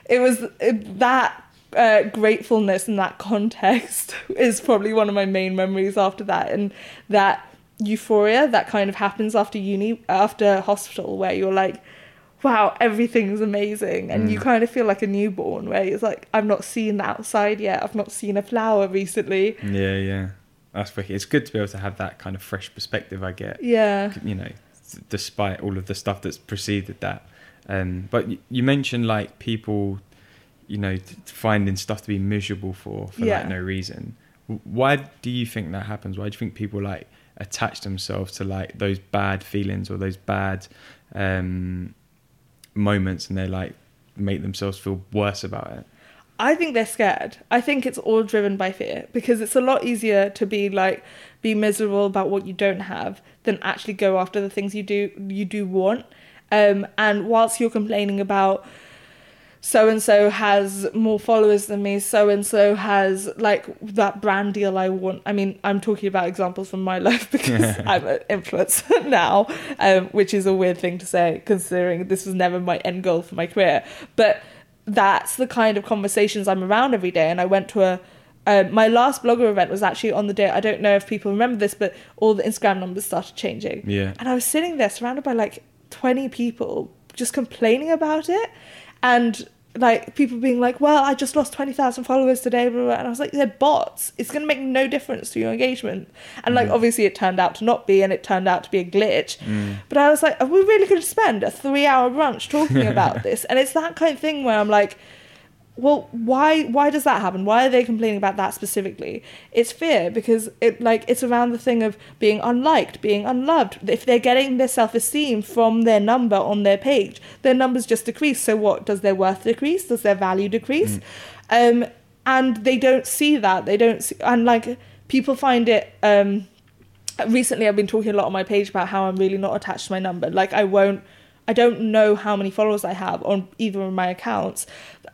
it was it, that uh, gratefulness in that context is probably one of my main memories after that and that euphoria that kind of happens after uni after hospital where you're like wow everything's amazing and you Mm. kind of feel like a newborn where it's like i've not seen the outside yet i've not seen a flower recently Yeah, yeah. That's wicked. It's good to be able to have that kind of fresh perspective. I get. yeah you know, despite all of the stuff that's preceded that. Um, but you mentioned like people, you know, t- finding stuff to be miserable for for Yeah. like no reason. Why do you think that happens? Why do you think people like attach themselves to like those bad feelings or those bad um, moments, and they like make themselves feel worse about it? I think they're scared. I think it's all driven by fear because it's a lot easier to be like be miserable about what you don't have than actually go after the things you do you do want. Um, and whilst you're complaining about so and so has more followers than me, so and so has like that brand deal I want. I mean, I'm talking about examples from my life because I'm an influencer now, um, which is a weird thing to say considering this was never my end goal for my career. But that's the kind of conversations I'm around every day. And I went to a um, my last blogger event was actually on the day. I don't know if people remember this, but all the Instagram numbers started changing. Yeah. And I was sitting there surrounded by like 20 people just complaining about it. And like people being like, well, I just lost 20,000 followers today. Blah, blah. And I was like, they're bots. It's going to make no difference to your engagement. And like, Mhm. obviously, it turned out to not be, and it turned out to be a glitch. Mm. But I was like, are we really going to spend a three hour brunch talking about this? And it's that kind of thing where I'm like, well why why does that happen? Why are they complaining about that specifically? It's fear because it like it's around the thing of being unliked being unloved. If they're getting their self-esteem from their number on their page their numbers just decrease. So what? Does their worth decrease? Does their value decrease? Um and they don't see that. They don't see, and like people find it um recently I've been talking a lot on my page about how I'm really not attached to my number. Like I won't I don't know how many followers I have on either of my accounts.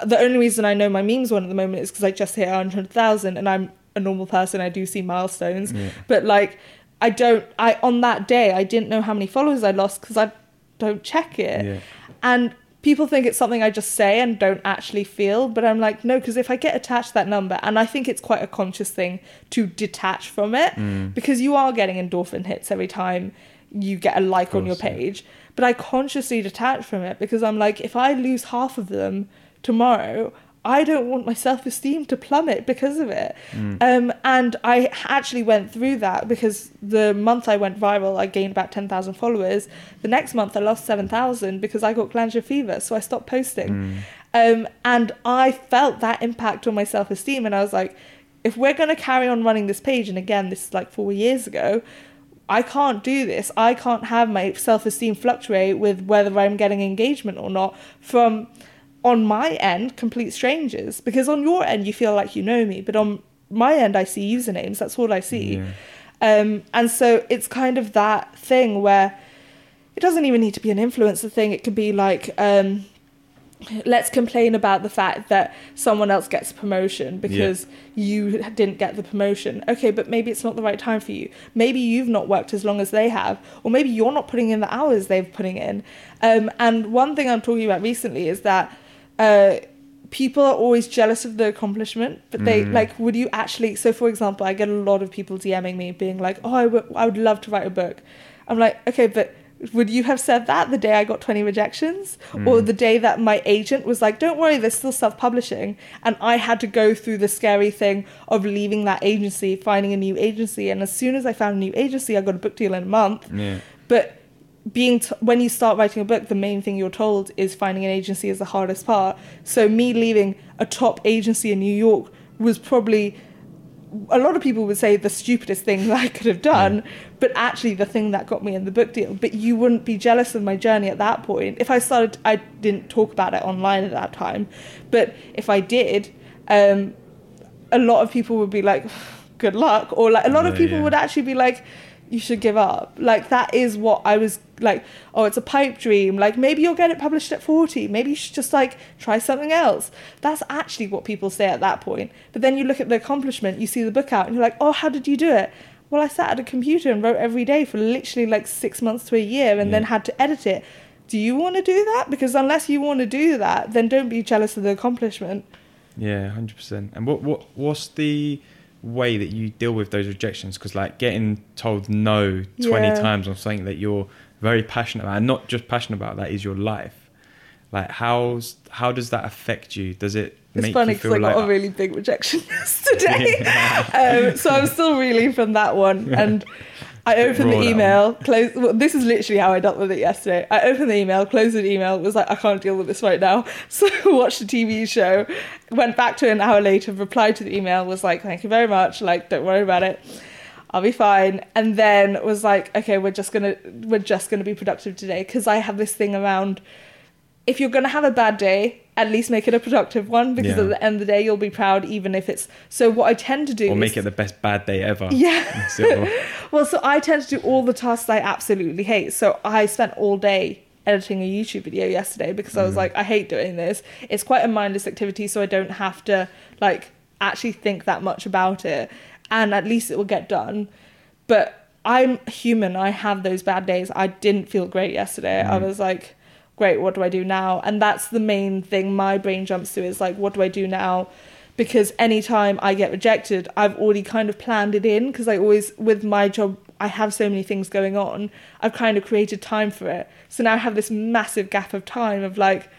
The only reason I know my memes one at the moment is because I just hit 100,000 and I'm a normal person. I do see milestones. Yeah. But like I don't I on that day I didn't know how many followers I lost because I don't check it. Yeah. And people think it's something I just say and don't actually feel, but I'm like, no, because if I get attached to that number, and I think it's quite a conscious thing to detach from it, Mm. because you are getting endorphin hits every time you get a like on your course, yeah. page. But I consciously detach from it because I'm like, if I lose half of them tomorrow, I don't want my self esteem to plummet because of it. Mm. Um, and I actually went through that because the month I went viral, I gained about 10,000 followers. The next month, I lost 7,000 because I got glandular fever, so I stopped posting. Mm. Um, and I felt that impact on my self esteem. And I was like, if we're going to carry on running this page, and again, this is like four years ago, I can't do this. I can't have my self esteem fluctuate with whether I'm getting engagement or not from on my end, complete strangers. Because on your end, you feel like you know me, but on my end, I see usernames. That's all I see. Yeah. Um, and so it's kind of that thing where it doesn't even need to be an influencer thing. It could be like, um, let's complain about the fact that someone else gets a promotion because you didn't get the promotion. Okay, but maybe it's not the right time for you. Maybe you've not worked as long as they have, or maybe you're not putting in the hours they've putting in. Um, and one thing I'm talking about recently is that. Uh, people are always jealous of the accomplishment, but they Mm. like, would you actually? So, for example, I get a lot of people DMing me being like, "Oh, I would- love to write a book." I'm like, okay, but would you have said that the day I got 20 rejections, or Mm. the day that my agent was like, "Don't worry, there's still self-publishing," and I had to go through the scary thing of leaving that agency, finding a new agency, and as soon as I found a new agency, I got a book deal in a month. Yeah. But being t- when you start writing a book, the main thing you're told is finding an agency is the hardest part. So me leaving a top agency in New York was probably a lot of people would say the stupidest thing that I could have done, but actually the thing that got me in the book deal. But you wouldn't be jealous of my journey at that point. If I started, I didn't talk about it online at that time, but if I did, um, a lot of people would be like, "Good luck," or like a lot of Yeah, people yeah. would actually be like, "You should give up." Like that is what I was like. Oh, it's a pipe dream. Like maybe you'll get it published at forty. Maybe you should just like try something else. That's actually what people say at that point. But then you look at the accomplishment. You see the book out, and you're like, "Oh, how did you do it?" Well, I sat at a computer and wrote every day for literally like six months to a year, and then had to edit it. Do you want to do that? Because unless you want to do that, then don't be jealous of the accomplishment. Yeah, hundred percent. And what what what's the way that you deal with those rejections? Because like getting told no twenty Yeah. times on something that you're very passionate about, and not just passionate about, that is your life. Like how's how does that affect you? Does it It's make funny because I got a really big rejection yesterday. um, so I'm still reeling from that one. And I opened the email, closed. Well, this is literally how I dealt with it yesterday. I opened the email, closed the email, was like, I can't deal with this right now. So watched the TV show, went back to it an hour later, replied to the email, was like, thank you very much. Like, don't worry about it. I'll be fine. And then was like, okay, we're just gonna we're just gonna be productive today because I have this thing around if you're going to have a bad day, at least make it a productive one because Yeah. at the end of the day, you'll be proud, even if it's. So, what I tend to do or is. make it the best bad day ever? Yeah. So- Well, so I tend to do all the tasks I absolutely hate. So, I spent all day editing a YouTube video yesterday because I was mm. like, I hate doing this. It's quite a mindless activity, so I don't have to, like, actually think that much about it. And at least it will get done. But I'm human. I have those bad days. I didn't feel great yesterday. I mm. was like, great, what do I do now? And that's the main thing my brain jumps to is like, what do I do now? Because anytime I get rejected, I've already kind of planned it in because I always, with my job, I have so many things going on. I've kind of created time for it. So now I have this massive gap of time of like,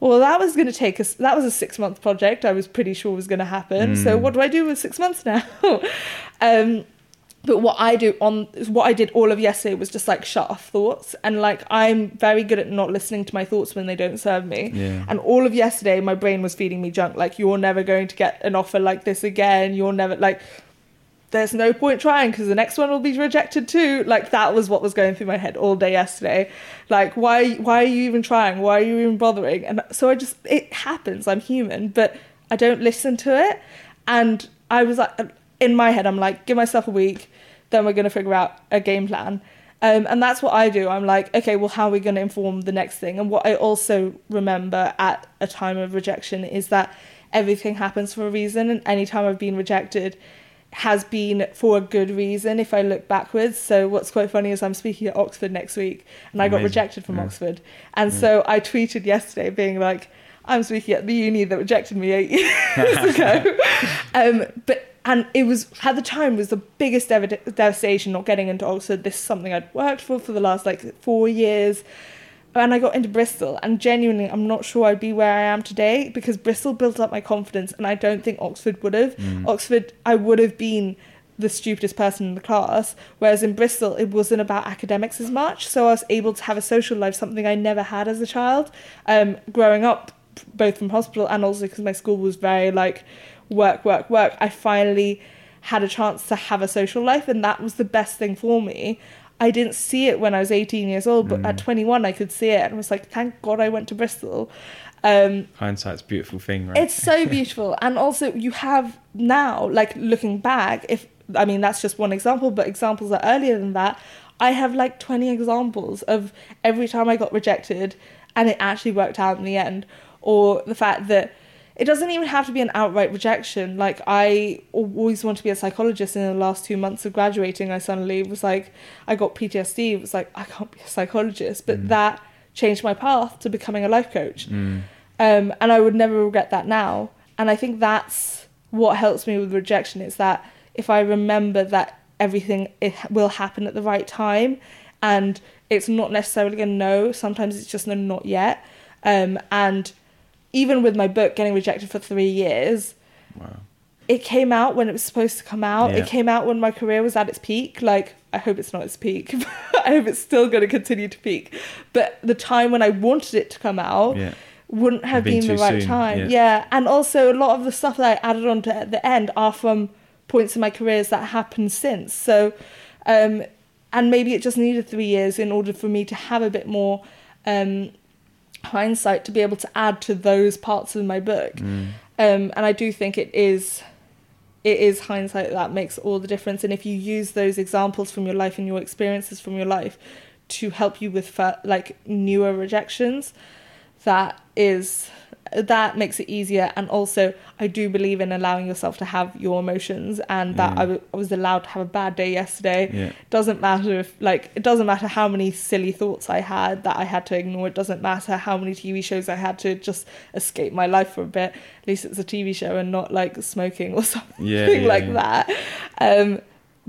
well, that was going to take us, that was a six month project I was pretty sure was going to happen. So Mm. what do I do with six months now? um, but what I do on what I did all of yesterday was just like shut off thoughts and like I'm very good at not listening to my thoughts when they don't serve me. Yeah. And all of yesterday my brain was feeding me junk like you're never going to get an offer like this again. You're never like there's no point trying because the next one will be rejected too. Like that was what was going through my head all day yesterday. Like why why are you even trying? Why are you even bothering? And so I just it happens. I'm human, but I don't listen to it. And I was like in my head, I'm like, give myself a week, then we're gonna figure out a game plan. Um, and that's what I do. I'm like, okay, well, how are we going to inform the next thing? And what I also remember at a time of rejection is that everything happens for a reason, and any time I've been rejected has been for a good reason if I look backwards. So what's quite funny is I'm speaking at Oxford next week and I got rejected from Yeah. Oxford. And so I tweeted yesterday being like, I'm speaking at the uni that rejected me eight years ago. um, but and it was at the time was the biggest ever de- devastation not getting into Oxford. This is something I'd worked for for the last like four years. And I got into Bristol, and genuinely, I'm not sure I'd be where I am today because Bristol built up my confidence, and I don't think Oxford would have. Oxford, I would have been the stupidest person in the class, whereas in Bristol, it wasn't about academics as much. So I was able to have a social life, something I never had as a child. Um, growing up, both from hospital and also because my school was very like work, work, work. I finally had a chance to have a social life, and that was the best thing for me. I didn't see it when I was 18 years old, but at 21 I could see it, and I was like, thank God I went to Bristol. Um, Hindsight's a beautiful thing, right? it's so beautiful, and also you have now, like looking back, if I mean that's just one example, but examples are earlier than that. I have like 20 examples of every time I got rejected, and it actually worked out in the end, or the fact that it doesn't even have to be an outright rejection. Like I always want to be a psychologist. In the last two months of graduating, I suddenly was like, I got PTSD. It was like I can't be a psychologist, but that changed my path to becoming a life coach. Mm. Um, and I would never regret that now. And I think that's what helps me with rejection is that if I remember that everything it will happen at the right time, and it's not necessarily a no. Sometimes it's just a not yet. Um, and even with my book getting rejected for three years, Wow. it came out when it was supposed to come out. Yeah. It came out when my career was at its peak. Like, I hope it's not its peak. I hope it's still going to continue to peak. But the time when I wanted it to come out Yeah. wouldn't have Been been, the right soon, time. yeah. Yeah. And also, a lot of the stuff that I added on to at the end are from points in my careers that happened since. So, um, and maybe it just needed three years in order for me to have a bit more um, hindsight to be able to add to those parts of my book. Mm. Um, and I do think it is it is hindsight that makes all the difference. And if you use those examples from your life and your experiences from your life to help you with like newer rejections, that is that makes it easier. And also, I do believe in allowing yourself to have your emotions, and that Mm. I, w- I was allowed to have a bad day yesterday Yeah. doesn't matter if like it doesn't matter how many silly thoughts I had that I had to ignore. It doesn't matter how many TV shows I had to just escape my life for a bit. At least it's a TV show and not like smoking or something Yeah, yeah, like that. Um,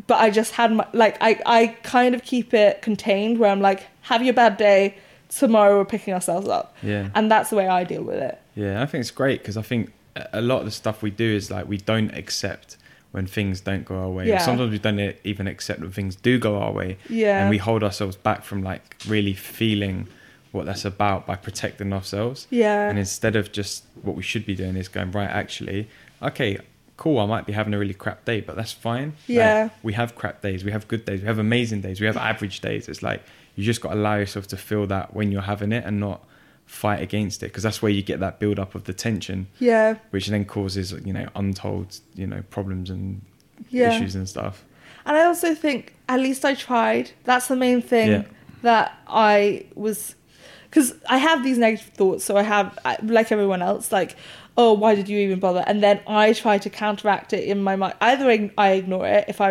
but I just had my like I I kind of keep it contained where I'm like have your bad day. Tomorrow we're picking ourselves up, Yeah. and that's the way I deal with it. Yeah, I think it's great because I think a lot of the stuff we do is like we don't accept when things don't go our way. Yeah. Sometimes we don't even accept when things do go our way. Yeah. And we hold ourselves back from like really feeling what that's about by protecting ourselves. Yeah. And instead of just what we should be doing is going, right, actually, okay, cool, I might be having a really crap day, but that's fine. Like, Yeah. we have crap days, we have good days, we have amazing days, we have average days. It's like you just got to allow yourself to feel that when you're having it and not fight against it because that's where you get that build up of the tension Yeah. which then causes you know untold you know problems and Yeah. issues and stuff And I also think at least I tried. That's the main thing Yeah. that I was because I have these negative thoughts. So I have like everyone else, like, oh, why did you even bother? And then I try to counteract it in my mind. Either I ignore it if I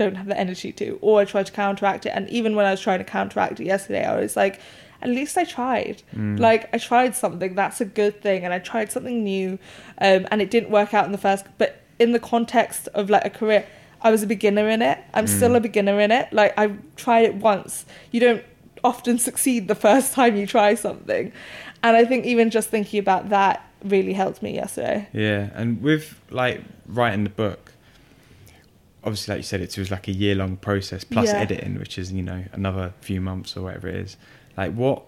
don't have the energy to, or I try to counteract it. And even when I was trying to counteract it yesterday, I was like. At least I tried. Like I tried something. That's a good thing, and I tried something new, um, and it didn't work out in the first. But in the context of like a career, I was a beginner in it. I'm still a beginner in it. Like I tried it once. You don't often succeed the first time you try something. And I think even just thinking about that really helped me yesterday. yeah and with like writing the book obviously like you said it was like a year long process plus Yeah. editing which is you know another few months or whatever it is like what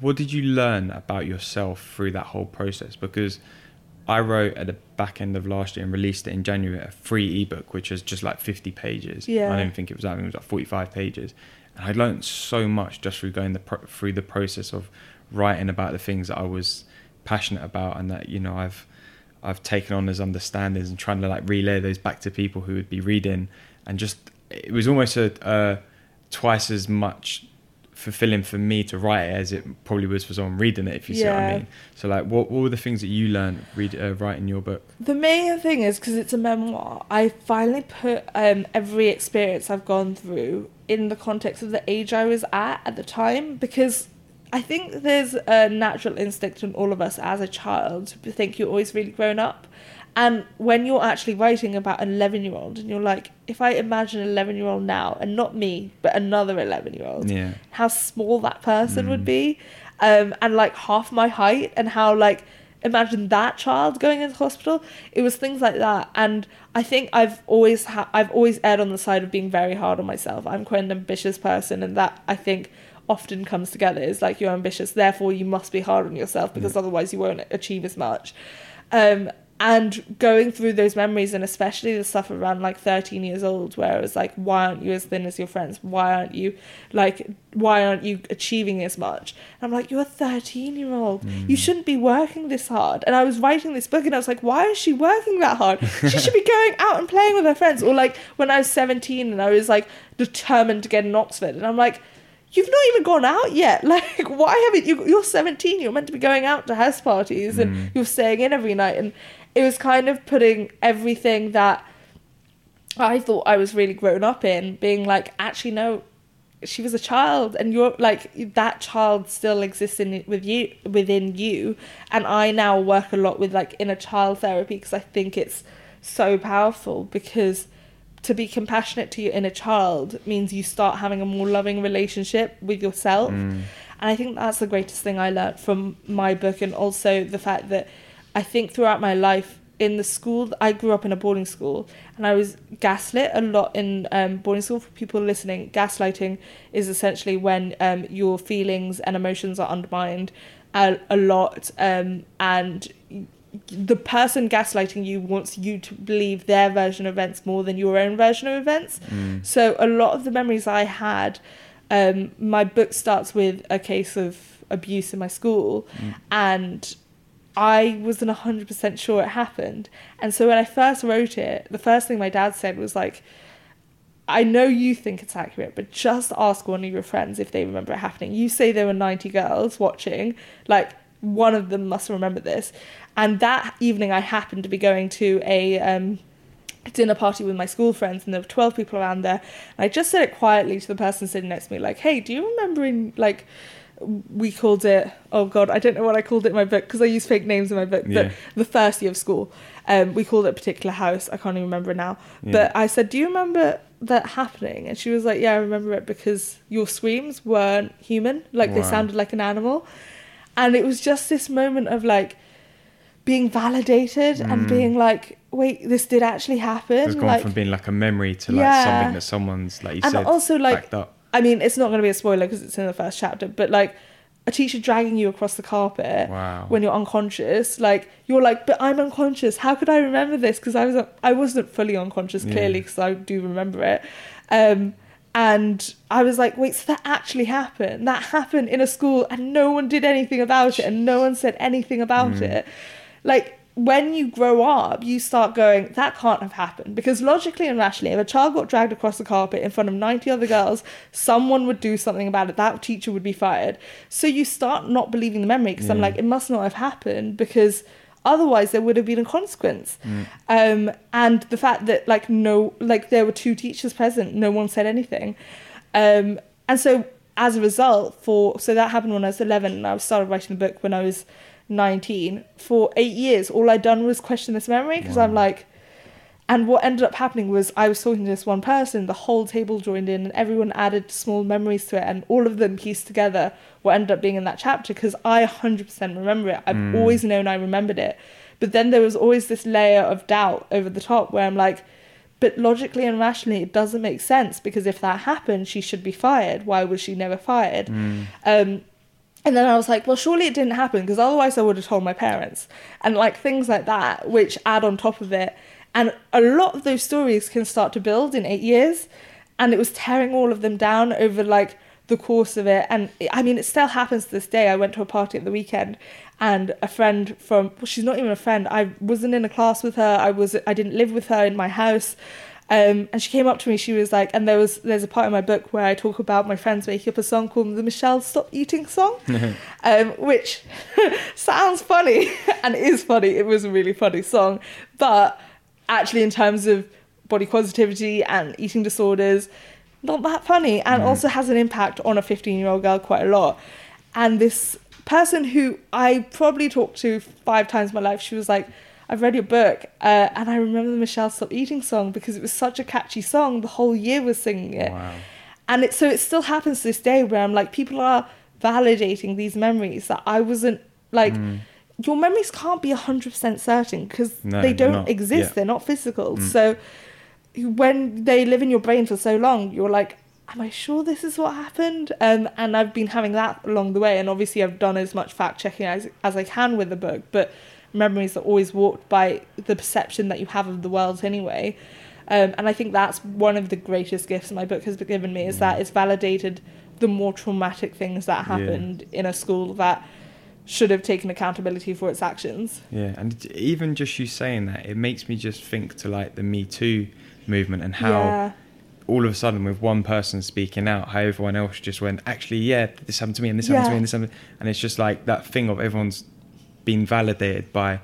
what did you learn about yourself through that whole process because I wrote at the back end of last year and released it in January a free ebook, which was just like 50 pages. Yeah. I don't think it was that. It was like 45 pages. And I learned so much just through going the pro- through the process of writing about the things that I was passionate about and that you know I've I've taken on as understandings and trying to like relay those back to people who would be reading and just it was almost a uh, twice as much fulfilling for me to write it as it probably was for someone reading it if you see what I mean. So like what, what were the things that you learned read uh, writing your book? The main thing is because it's a memoir, I finally put um, every experience I've gone through in the context of the age I was at at the time because I think there's a natural instinct in all of us as a child to think you're always really grown up. And when you're actually writing about an 11 year old and you're like, if I imagine an 11 year old now, and not me, but another 11 year old, yeah. how small that person would Mm. be um, and like half my height and how like imagine that child going into hospital it was things like that. And i think i've always ha- i've always erred on the side of being very hard on myself. I'm quite an ambitious person and that i think often comes together. Is like you're ambitious therefore you must be hard on yourself because otherwise you won't achieve as much. Um, and going through those memories and especially the stuff around like 13 years old where it was like why aren't you as thin as your friends why aren't you like why aren't you achieving as much and i'm like you're a 13 year old mm. you shouldn't be working this hard and i was writing this book and i was like why is she working that hard she should be going out and playing with her friends or like when i was 17 and i was like determined to get in oxford and i'm like you've not even gone out yet. Like, why haven't you? You're 17. You're meant to be going out to house parties and mm. you're staying in every night. And it was kind of putting everything that I thought I was really grown up in, being like, actually, no, she was a child, and you're like that child still exists in with you within you. And I now work a lot with like inner child therapy because I think it's so powerful because to be compassionate to your inner child means you start having a more loving relationship with yourself. Mm. And I think that's the greatest thing I learned from my book, and also the fact that I think throughout my life in the school, I grew up in a boarding school, and I was gaslit a lot in um, boarding school. For people listening, gaslighting is essentially when um, your feelings and emotions are undermined a, a lot, um, and the person gaslighting you wants you to believe their version of events more than your own version of events. So a lot of the memories I had, um, my book starts with a case of abuse in my school, and I wasn't hundred percent sure it happened. And so when I first wrote it, the first thing my dad said was like. I know you think it's accurate, but just ask one of your friends if they remember it happening. You say there were 90 girls watching, like one of them must remember this. And that evening, I happened to be going to a um, dinner party with my school friends, and there were 12 people around there. And I just said it quietly to the person sitting next to me, like, hey, do you remember in, like, we called it, oh God, I don't know what I called it in my book because I use fake names in my book, Yeah. but the first year of school. Um, we called it a particular house. I can't even remember now. Yeah. But I said, do you remember that happening? And she was like, yeah, I remember it because your screams weren't human. Like they sounded like an animal. And it was just this moment of like being validated and being like, wait, this did actually happen. Mm. It's gone like, from being like a memory to like Yeah. something that someone's like you and said also like backed up. I mean, it's not going to be a spoiler because it's in the first chapter, but like a teacher dragging you across the carpet Wow. when you're unconscious, like you're like, but I'm unconscious. How could I remember this? Because I was I wasn't fully unconscious clearly because I do remember it. Um, and I was like, wait, so that actually happened? That happened in a school, and no one did anything about it, and no one said anything about Mm. it. Like when you grow up, you start going, that can't have happened. Because logically and rationally, if a child got dragged across the carpet in front of 90 other girls, someone would do something about it. That teacher would be fired. So you start not believing the memory because I'm like, it must not have happened because otherwise there would have been a consequence. Um, and the fact that, like, no, like, there were two teachers present, no one said anything. Um, and so as a result, for so that happened when I was 11 and I started writing the book when I was 19 for eight years all i'd done was question this memory because i'm like and what ended up happening was i was talking to this one person the whole table joined in and everyone added small memories to it and all of them pieced together what ended up being in that chapter because i 100% remember it. I've Mm. always known i remembered it. But then there was always this layer of doubt over the top where i'm like but logically and rationally it doesn't make sense because if that happened she should be fired. Why was she never fired? Mm. um, and then I was like, well, surely it didn't happen because otherwise I would have told my parents. And like things like that, which add on top of it. And a lot of those stories can start to build in eight years. And it was tearing all of them down over like the course of it. And I mean, it still happens to this day. I went to a party at the weekend and a friend from, well, she's not even a friend. I wasn't in a class with her. I was, I didn't live with her in my house. Um, and she came up to me. She was like, and there was there's a part in my book where I talk about my friends making up a song called the Michelle Stop Eating song, um, which sounds funny and is funny. It was a really funny song, but actually, in terms of body positivity and eating disorders, not that funny, and also has an impact on a 15 year old girl quite a lot. And this person who I probably talked to five times in my life, she was like. I've read your book, uh, and I remember the Michelle Stop Eating song because it was such a catchy song. The whole year was singing it, Wow. and it so it still happens to this day where I'm like, people are validating these memories that I wasn't like. Your memories can't be hundred percent certain because No, they don't exist. Yeah. They're not physical. So when they live in your brain for so long, you're like, am I sure this is what happened? Um, and I've been having that along the way, and obviously I've done as much fact checking as as I can with the book, but memories are always warped by the perception that you have of the world anyway. Um, and I think that's one of the greatest gifts my book has given me is that it's validated the more traumatic things that Yeah. happened in a school that should have taken accountability for its actions. Yeah, and even just you saying that, it makes me just think to like the Me Too movement and how yeah, all of a sudden with one person speaking out, how everyone else just went, actually, yeah, this happened to me and this happened to me and this happened, and it's just like that thing of everyone's been validated by,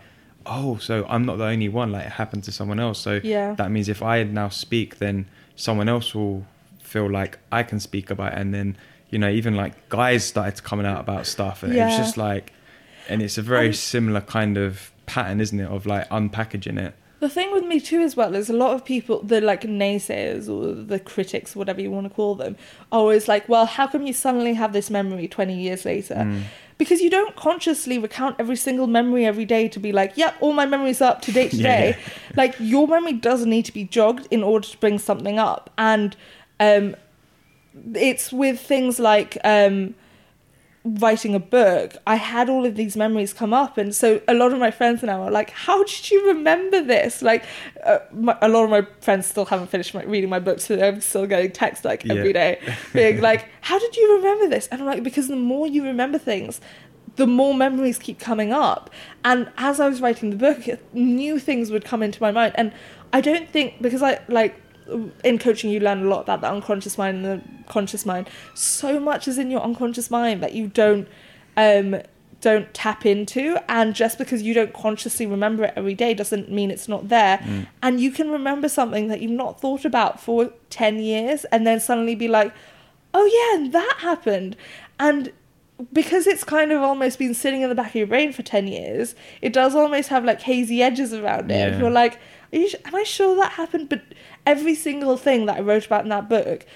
oh, so I'm not the only one. Like it happened to someone else, so Yeah. that means if I now speak, then someone else will feel like I can speak about it, and then you know even like guys started to coming out about stuff, and it was just like, and it's a very And- similar kind of pattern, isn't it, of like unpackaging it. The thing with me too as well is a lot of people, the like naysayers or the critics, whatever you want to call them, are always like, well, how come you suddenly have this memory 20 years later? Mm. Because you don't consciously recount every single memory every day to be like, yep, all my memories are up to date Yeah, today. yeah. Like, your memory does need to be jogged in order to bring something up. And um, it's with things like um, writing a book, I had all of these memories come up, and so a lot of my friends now are like, "How did you remember this?" Like, uh, my, a lot of my friends still haven't finished my, reading my book, so I'm still getting texts like Yeah. every day, being like, "How did you remember this?" And I'm like, "Because the more you remember things." The more memories keep coming up, and as I was writing the book, new things would come into my mind, and I don't think because I like in coaching you learn a lot about the unconscious mind and the conscious mind. So much is in your unconscious mind that you don't um don't tap into and just because you don't consciously remember it every day doesn't mean it's not there. Mm. and you can remember something that you've not thought about for 10 years and then suddenly be like oh yeah and that happened. And because it's kind of almost been sitting in the back of your brain for 10 years it does almost have like hazy edges around it. Yeah. you're like are you, am i sure that happened? But every single thing that i wrote about in that book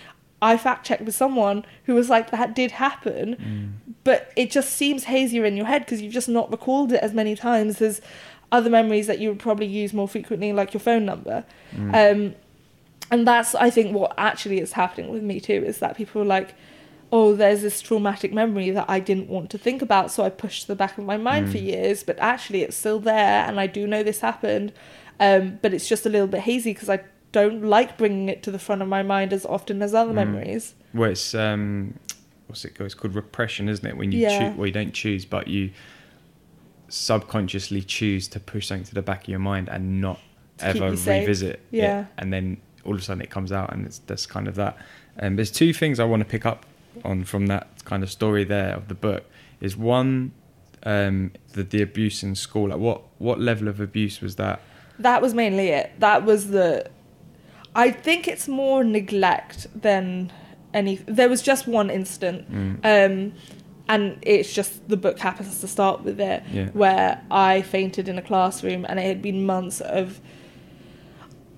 i fact checked with someone who was like that did happen. Mm. but it just seems hazier in your head because you've just not recalled it as many times as other memories that you would probably use more frequently like your phone number. Um, and that's i think what actually is happening with me too is that people are like oh there's this traumatic memory that i didn't want to think about so i pushed to the back of my mind for years but actually it's still there and i do know this happened. Um, but it's just a little bit hazy because i don't like bringing it to the front of my mind as often as other memories Well, it's um, what's it called? It's called repression, isn't it? When you Yeah. choose, well, you don't choose, but you subconsciously choose to push something to the back of your mind and not To ever revisit Yeah. it, and then all of a sudden it comes out, and it's that's kind of that. And there's two things I want to pick up on from that kind of story there of the book. Is one um, the the abuse in school. Like what what level of abuse was that? that was mainly it. That was the. I think it's more neglect than any. There was just one incident, um, and it's just the book happens to start with it, Yeah. where I fainted in a classroom, and it had been months of.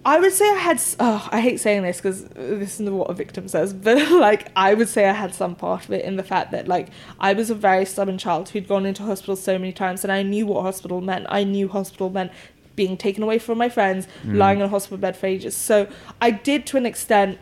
I would say I had. Oh, I hate saying this because this is what a victim says, but like I would say I had some part of it in the fact that like I was a very stubborn child who'd gone into hospital so many times, and I knew what hospital meant. I knew hospital meant being taken away from my friends, lying in a hospital bed for ages. So I did, to an extent,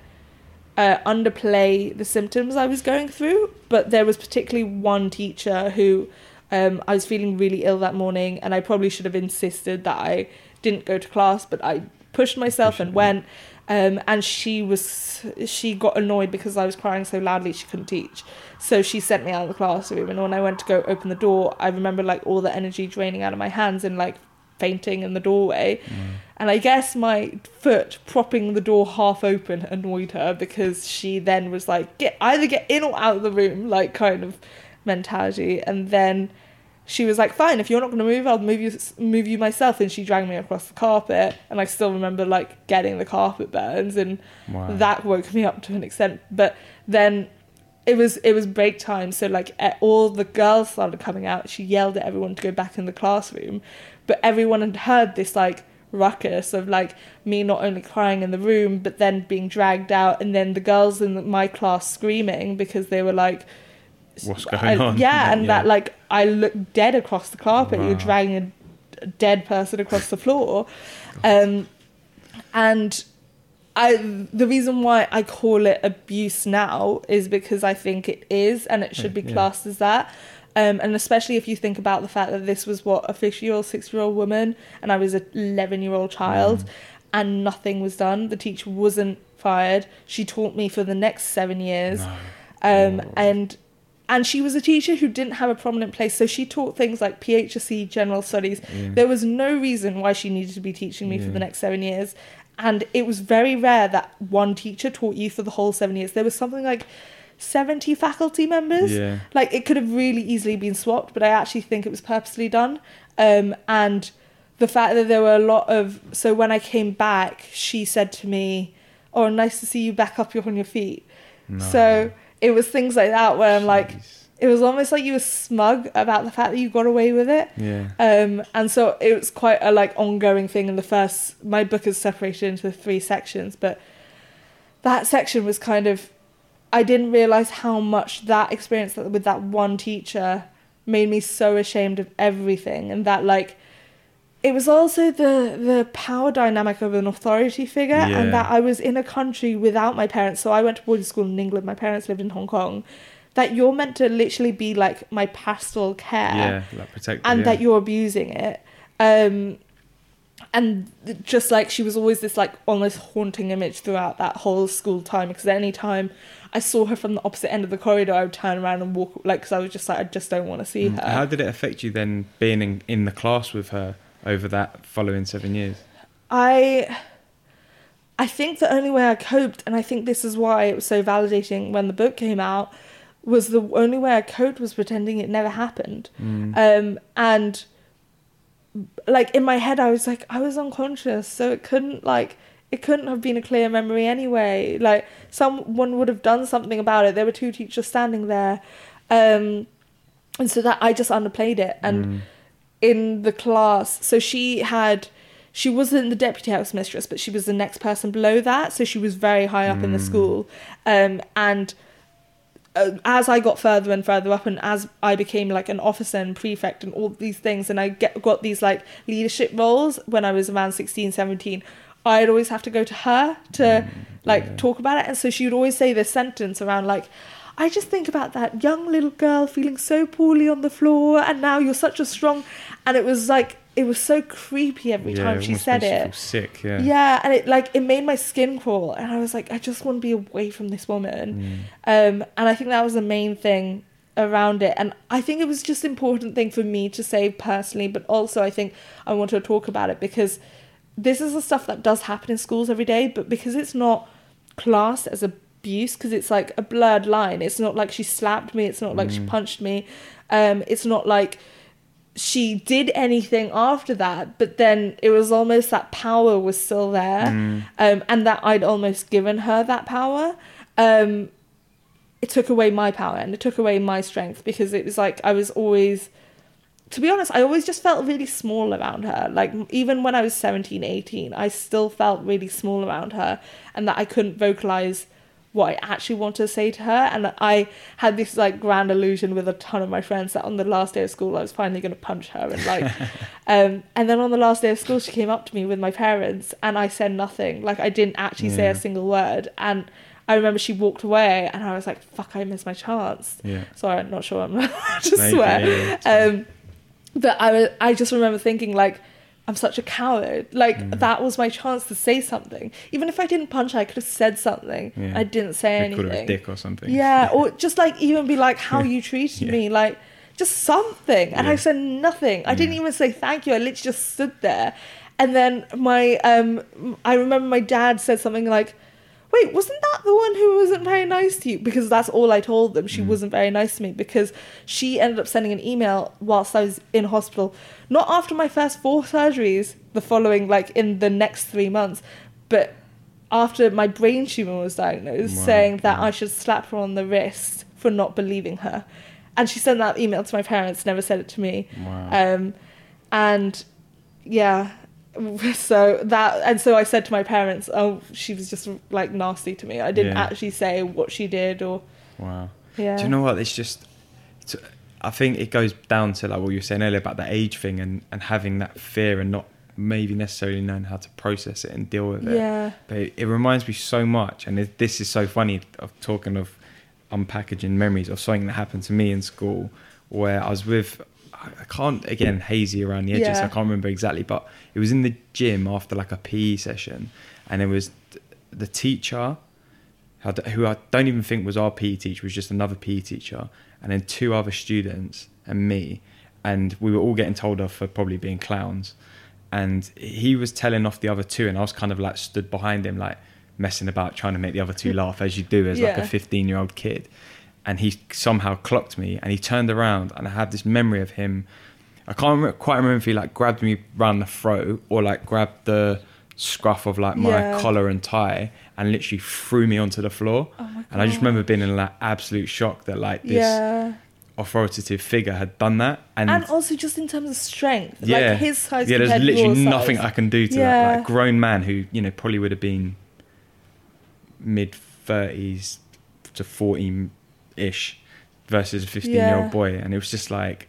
uh, underplay the symptoms I was going through. But there was particularly one teacher who um, I was feeling really ill that morning, and I probably should have insisted that I didn't go to class, but I pushed myself and went. Um, and she was she got annoyed because I was crying so loudly she couldn't teach. So she sent me out of the classroom. And when I went to go open the door, I remember like all the energy draining out of my hands and like fainting in the doorway. And I guess my foot propping the door half open annoyed her because she then was like, get either get in or out of the room, like kind of mentality. And then she was like, "Fine, if you're not going to move, I'll move you move you myself." And she dragged me across the carpet, and I still remember like getting the carpet burns, and Wow. that woke me up to an extent. But then it was it was break time, so like all the girls started coming out. She yelled at everyone to go back in the classroom, but everyone had heard this like ruckus of like me not only crying in the room but then being dragged out and then the girls in my class screaming because they were like What's going I- on? yeah and that like i looked dead across the carpet you're dragging a, dead person across the floor um and I the reason why I call it abuse now is because I think it is and it should be Yeah. classed as that. Um, and especially if you think about the fact that this was what a 50 year old, 6 year old woman, and I was an 11 year old child, Mm. and nothing was done. The teacher wasn't fired. She taught me for the next seven years. No. Um, Oh. and and she was a teacher who didn't have a prominent place, so she taught things like PHSE, general studies. Yeah. There was no reason why she needed to be teaching me for the next seven years, and it was very rare that one teacher taught you for the whole seven years. There was something like seventy faculty members. Yeah. Like it could have really easily been swapped, but I actually think it was purposely done. Um, and the fact that there were a lot of so when I came back, she said to me, "Oh, nice to see you back up on your feet." No. So it was things like that where I'm like, it was almost like you were smug about the fact that you got away with it. Yeah. Um, and so it was quite a like ongoing thing in the first. My book is separated into three sections, but that section was kind of. I didn't realize how much that experience with that one teacher made me so ashamed of everything, and that like. It was also the the power dynamic of an authority figure, Yeah. and that I was in a country without my parents. So I went to boarding school in England. My parents lived in Hong Kong. That you're meant to literally be like my pastoral care Yeah. Like protect. and yeah. that you're abusing it um and just like she was always this like almost haunting image throughout that whole school time because any time I saw her from the opposite end of the corridor I would turn around and walk like because I was just like I just don't want to see her How did it affect you then being in, in the class with her over that following seven years? I I think the only way I coped, and I think this is why it was so validating when the book came out, was the only way I coped was pretending it never happened. Mm. Um, and like in my head, I was like, I was unconscious, so it couldn't like it couldn't have been a clear memory anyway. Like someone would have done something about it. There were two teachers standing there, um, and so that I just underplayed it. And Mm. in the class, so she had. She wasn't the deputy house mistress, but she was the next person below that. So she was very high up in the Mm. school. Um, and uh, as I got further and further up, and as I became like an officer and prefect and all these things, and I get got these like leadership roles when I was around 16, 17, I'd always have to go to her to like yeah. talk about it. And so she would always say this sentence around like, I just think about that young little girl feeling so poorly on the floor, and now you're such a strong. And it was like, it was so creepy every Yeah, time she said it. sick. Yeah. Yeah, and it like it made my skin crawl, and I was like, I just want to be away from this woman. Mm. Um, and I think that was the main thing around it, and I think it was just important thing for me to say personally, but also I think I want to talk about it because this is the stuff that does happen in schools every day, but because it's not classed as abuse, because it's like a blurred line. It's not like she slapped me. It's not like she Mm. punched me. Um, it's not like she did anything after that, but then it was almost that power was still there, Mm. um, and that I'd almost given her that power. Um, it took away my power and it took away my strength because it was like I was always, to be honest, I always just felt really small around her. Like even when I was 17, 18, I still felt really small around her, and that I couldn't vocalize what I actually wanted to say to her. And I had this like grand illusion with a ton of my friends that on the last day of school I was finally going to punch her and like, um, and then on the last day of school she came up to me with my parents and I said nothing. Like I didn't actually say a single word. And I remember she walked away and I was like, fuck, I missed my chance. Yeah. Sorry, I'm not sure I'm allowed to swear. yeah, yeah. Um, but I, I just remember thinking like, I'm such a coward. Like Mm. that was my chance to say something. Even if I didn't punch her, I could have said something. Yeah. I didn't say They called her a anything. dick or something. Yeah, or just like even be like how you treated Yeah. me, like just something. And I said nothing. I didn't even say thank you. I literally just stood there. And then my um I remember my dad said something like, Wait, wasn't that the one who wasn't very nice to you? Because that's all I told them. She Mm. wasn't very nice to me because she ended up sending an email whilst I was in hospital. Not after my first four surgeries, the following like in the next three months, but after my brain tumor was diagnosed, Wow. saying that I should slap her on the wrist for not believing her. And she sent that email to my parents, never said it to me. Wow. Um, and yeah, so that and so I said to my parents, "Oh, she was just like nasty to me. I didn't Yeah. actually say what she did or wow. yeah." Do you know what? It's just. It's, I think it goes down to like what you were saying earlier about the age thing and, and having that fear and not maybe necessarily knowing how to process it and deal with it. Yeah. But it, it reminds me so much, and it, this is so funny of talking of unpackaging memories of something that happened to me in school where I was with. I I can't again mm. hazy around the edges. Yeah. I can't remember exactly, but it was in the gym after like a PE session, and it was the teacher who I don't even think was our PE teacher, was just another PE teacher, and then two other students and me, and we were all getting told off for probably being clowns, and he was telling off the other two, and I was kind of like stood behind him, like messing about, trying to make the other two laugh, as you do as like a fifteen-year-old kid, and he somehow clocked me, and he turned around, and I had this memory of him. I can't remember, quite remember if he like grabbed me round the throat or like grabbed the scruff of like my Yeah. collar and tie and literally threw me onto the floor. Oh and I just remember being in like absolute shock that like this Yeah. authoritative figure had done that. And, And also just in terms of strength, yeah, like his size. yeah, there's literally nothing size. I can do to that. Like a grown man who you know probably would have been mid thirties to forty ish versus a fifteen year Yeah. old boy, and it was just like,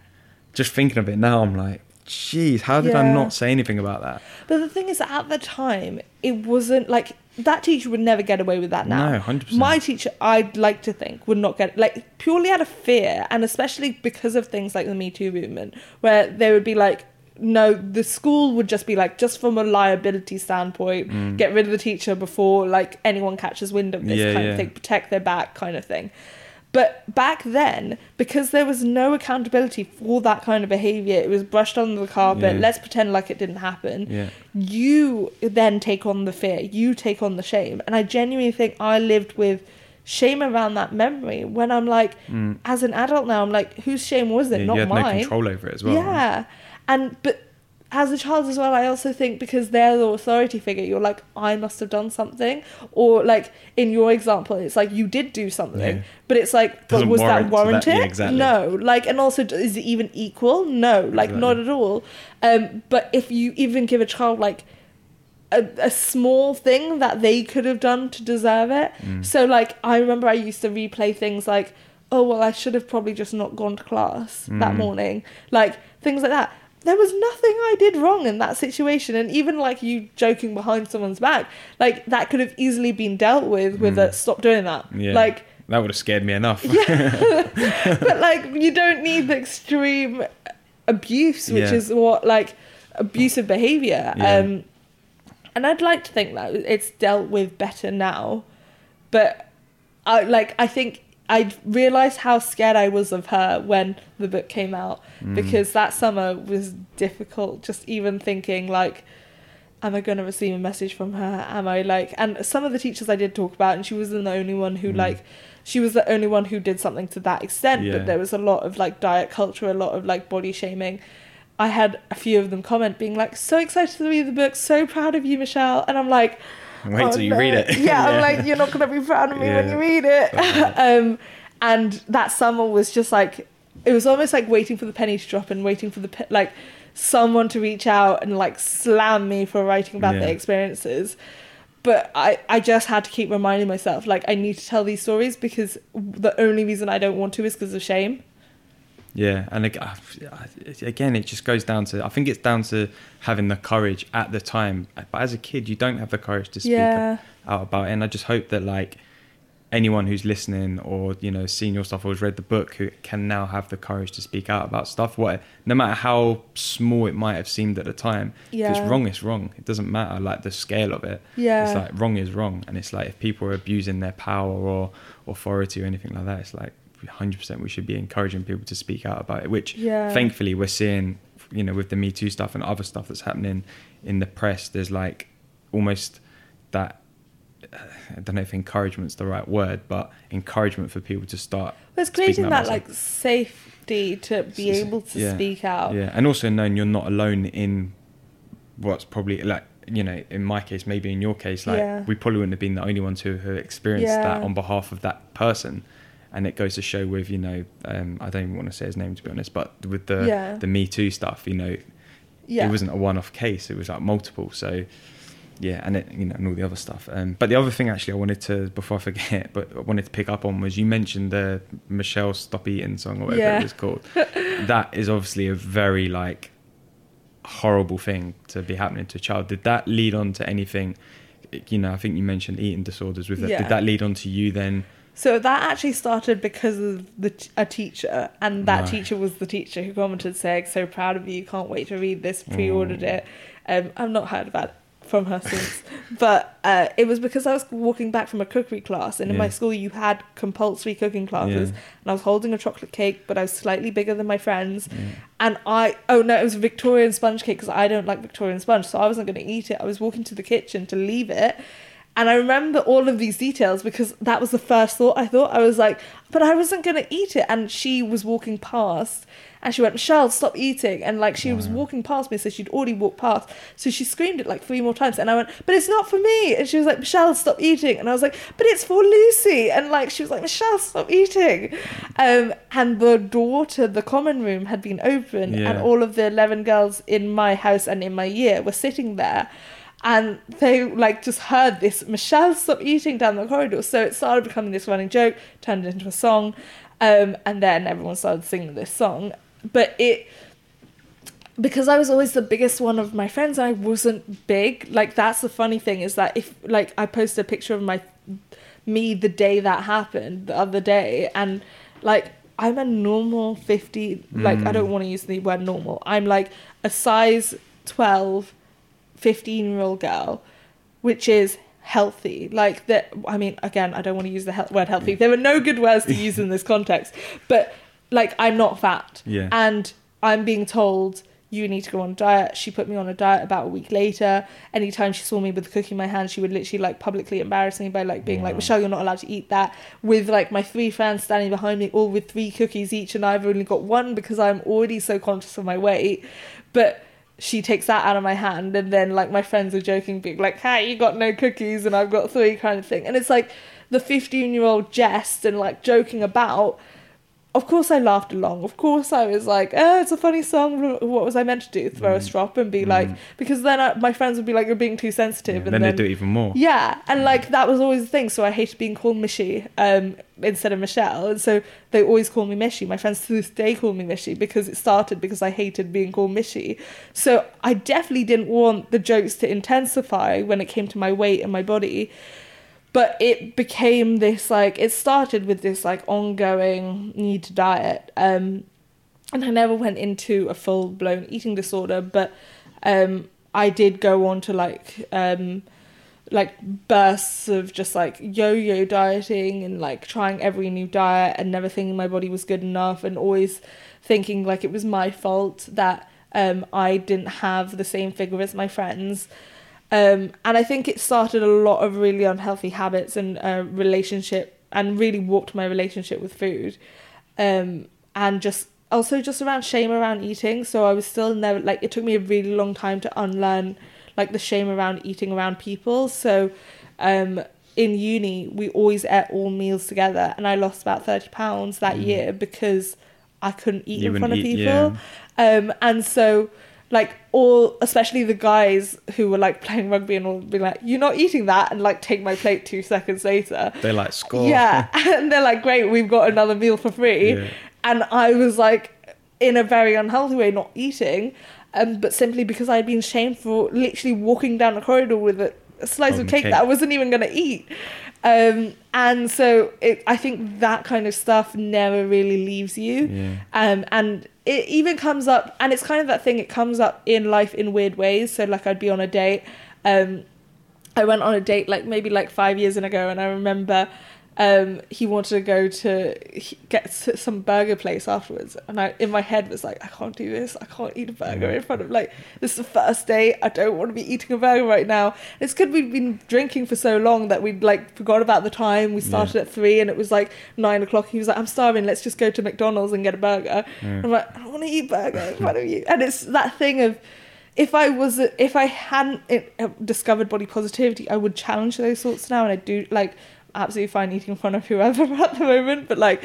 just thinking of it now, I'm like, jeez, how did I not say anything about that? But the thing is, at the time, it wasn't like that teacher would never get away with that now. No, 100%. My teacher, I'd like to think, would not get like purely out of fear, and especially because of things like the Me Too movement, where they would be like. No, the school would just be like, just from a liability standpoint, get rid of the teacher before like anyone catches wind of this Mm. Yeah, kind yeah. of thing, protect their back kind of thing. But back then, because there was no accountability for that kind of behavior, it was brushed under the carpet. Yeah. Let's pretend like it didn't happen Yeah. you then take on the fear, you take on the shame. And I genuinely think I lived with shame around that memory when I'm like, as an adult now, I'm like, whose shame was it? Mm. Yeah, Not you had mine. no control over it as well. Yeah. And, but as a child as well, I also think because they're the authority figure, you're like, I must have done something. Or like in your example, it's like you did do something, Yeah. but it's like, but Doesn't was warrant that that- warranted? yeah, exactly. No. Like, and also, is it even equal? No. Like, Exactly. not at all. Um, but if you even give a child like a, a small thing that they could have done to deserve it. Mm. So like I remember I used to replay things like, oh well I should have probably just not gone to class that Mm. morning. Like things like that. There was nothing I did wrong in that situation and even like you joking behind someone's back, like that could have easily been dealt with with a stop doing that. Mm. Yeah. Like that would have scared me enough. yeah. but like you don't need the extreme abuse which Yeah. is what like abusive behavior Yeah. um and i'd like to think that it's dealt with better now but i like i think i realized how scared i was of her when the book came out Mm. because that summer was difficult just even thinking like am I going to receive a message from her? Am I like, and some of the teachers I did talk about, and she wasn't the only one who Mm. like, she was the only one who did something to that extent, Yeah. but there was a lot of like diet culture, a lot of like body shaming. I had a few of them comment being like, so excited to read the book, so proud of you, Michelle. And I'm like, Wait "Oh, till you no." read it. Yeah, I'm like, you're not going to be proud of me when you read it. um, and that summer was just like, it was almost like waiting for the penny to drop and waiting for the pe- like someone to reach out and like slam me for writing about their experiences. But I, I just had to keep reminding myself like I need to tell these stories because the only reason I don't want to is because of shame. Yeah, and uh, again, it just goes down to I think it's down to having the courage at the time. But as a kid, you don't have the courage to speak Yeah. out about it. And I just hope that like anyone who's listening or you know seen your stuff or has read the book who can now have the courage to speak out about stuff. What no matter how small it might have seemed at the time, if Yeah. it's wrong, it's wrong. It doesn't matter like the scale of it. Yeah. It's like wrong is wrong, and it's like if people are abusing their power or authority or anything like that, it's like 100% we should be encouraging people to speak out about it. Which Yeah. thankfully we're seeing, you know, with the Me Too stuff and other stuff that's happening in the press. There's like almost that. I don't know if encouragement's the right word, but encouragement for people to start. But it's creating that like safety to be able to yeah. speak out. Yeah, and also knowing you're not alone in what's probably like you know in my case, maybe in your case, like Yeah. we probably wouldn't have been the only ones who have experienced that on behalf of that person. And it goes to show with you know um, I don't even want to say his name to be honest, but with the Yeah. the Me Too stuff, you know, Yeah. it wasn't a one-off case; it was like multiple. So yeah, and it you know and all the other stuff. Um, but the other thing actually I wanted to before I forget, but I wanted to pick up on was you mentioned the Michelle Stop Eating song or whatever Yeah. it was called. that is obviously a very like horrible thing to be happening to a child. Did that lead on to anything? You know, I think you mentioned eating disorders with that. Yeah. Did that lead on to you then? So that actually started because of the t- a teacher, and that Right. teacher was the teacher who commented saying, "So proud of you! Can't wait to read this. Pre-ordered Mm. it." Um, I've not heard about it from her since, but uh, it was because I was walking back from a cookery class, and in my school you had compulsory cooking classes, Yeah. and I was holding a chocolate cake, but I was slightly bigger than my friends, Yeah. and I oh no, it was a Victorian sponge cake because I don't like Victorian sponge, so I wasn't going to eat it. I was walking to the kitchen to leave it. And I remember all of these details because that was the first thought I thought. I was like, but I wasn't going to eat it. And she was walking past and she went, Michelle, stop eating. And like she was walking past me, so she'd already walked past. So she screamed it like three more times. And I went, but it's not for me. And she was like, Michelle, stop eating. And I was like, but it's for Lucy. And like she was like, Michelle, stop eating. Um, and the door to the common room had been open, Yeah. and all of the 11 girls in my house and in my year were sitting there and they like just heard this michelle stop eating down the corridor. So it started becoming this running joke turned it into a song um, and then everyone started singing this song. But it because i was always the biggest one of my friends and i wasn't big. Like that's the funny thing is that if like i posted a picture of my me the day that happened the other day and like i'm a normal 50 like i Mm. don't want to use the word normal. I'm like a size 12 15 year old girl which is healthy. Like that i mean again i don't want to use the he- word healthy. There are no good words to use in this context but like i'm not fat. Yeah. and i'm being told you need to go on a diet. She put me on a diet about a week later. Anytime she saw me with a cookie in my hand she would literally like publicly embarrass me by like being like michelle you're not allowed to eat that. With like my three friends standing behind me all with three cookies each and i've only got one because i'm already so conscious of my weight. But she takes that out of my hand and then like my friends are joking being like hey you got no cookies and i've got three kind of thing. And it's like the 15 year old jest and like joking about of course I laughed along. Of course I was like, oh, it's a funny song. What was I meant to do? Throw a Mm. strop and be like, Mm. because then I, my friends would be like, you're being too Yeah, and then, and they then, do it even more. yeah, and like that was always the thing. So I hated being called Mishy um, instead of Michelle, and so they always call me Mishy. My friends to this day call me Mishy because it started because I hated being called Mishy. So I definitely didn't want the jokes to intensify when it came to my weight and my body. But it became this like it started with this like ongoing need to diet. Um, and I never went into a full blown eating disorder, but um, I did go on to like um, like bursts of just like yo-yo dieting and like trying every new diet and never thinking my body was good enough and always thinking like it was my fault that um, I didn't have the same figure as my friends. Um, and I think it started a lot of really unhealthy habits and uh, relationship and really warped my relationship with food. Um, and just also just around shame around eating. So I was still never like it took me a really long time to unlearn like the shame around eating around people. So um, in uni we always ate all meals together, and I lost about thirty pounds that Mm. year because I couldn't eat You in front wouldn't of eat- people. Um, and so like all especially the guys who were like playing rugby and all be like you're not eating that and like take my plate two seconds later They like score. yeah and they're like great we've got another meal for free Yeah. and i was like in a very unhealthy way not eating um, but simply because i'd been shamed for literally walking down the corridor with a, a slice of cake, cake. that i wasn't even going to eat um, and so it, i think that kind of stuff never really leaves you Yeah. um, and it even comes up and it's kind of that thing it comes up in life in weird ways so like i'd be on a date um, i went on a date like maybe like five years ago and i remember um, he wanted to go to get some burger place afterwards and i in my head was like i can't do this i can't eat a burger in front of like this is the first day. i don't want to be eating a burger right now it's good we'd been drinking for so long that we'd like forgot about the time we started at three and it was like nine o'clock he was like i'm starving let's just go to mcdonald's and get a burger Yeah. I'm like, I don't want to eat burger in front of you. And it's that thing of, if I was, if I hadn't uh, discovered body positivity, I would challenge those thoughts now. And I do like absolutely fine eating in front of whoever at the moment. But like,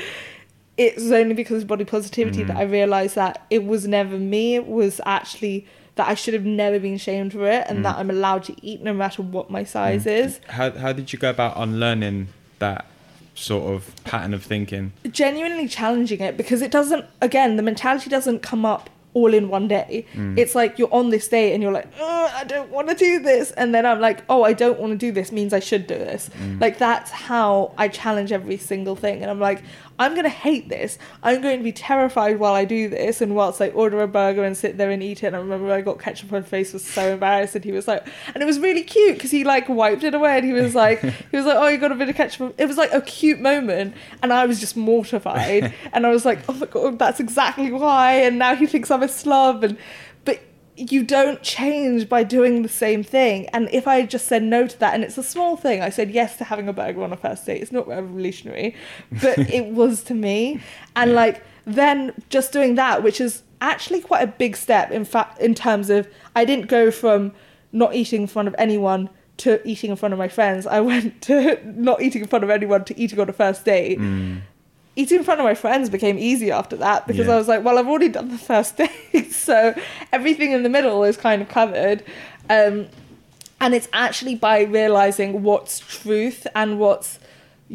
it's only because of body positivity that mm. I realized that it was never me. It was actually that I should have never been shamed for it, and that mm. I'm allowed to eat no matter what my size mm. is. How how did you go about unlearning that sort of pattern of thinking? genuinely challenging it because it doesn't again the mentality doesn't come up all in one day. Mm. It's like you're on this day and you're like, I don't want to do this. And then I'm like, oh, I don't want to do this means I should do this. Mm. Like that's how I challenge every single thing. And I'm like, I'm going to hate this. I'm going to be terrified while I do this. And whilst I order a burger and sit there and eat it, and I remember I got ketchup on my face, was so embarrassed. And he was like, and it was really cute because he like wiped it away and he was like, he was like, oh, you got a bit of ketchup. It was like a cute moment. And I was just mortified. and I was like, oh my God, that's exactly why. And now he thinks I'm a slob. And, you don't change by doing the same thing. And if I just said no to that, and it's a small thing, I said yes to having a burger on a first date. It's not revolutionary, but it was to me. And like then just doing that, which is actually quite a big step. In fact, in terms of I didn't go from not eating in front of anyone to eating in front of my friends. I went to not eating in front of anyone to eating on a first date Mm. Eating in front of my friends became easy after that because Yeah. I was like, well, I've already done the first date, so everything in the middle is kind of covered. Um, and it's actually by realizing what's truth and what's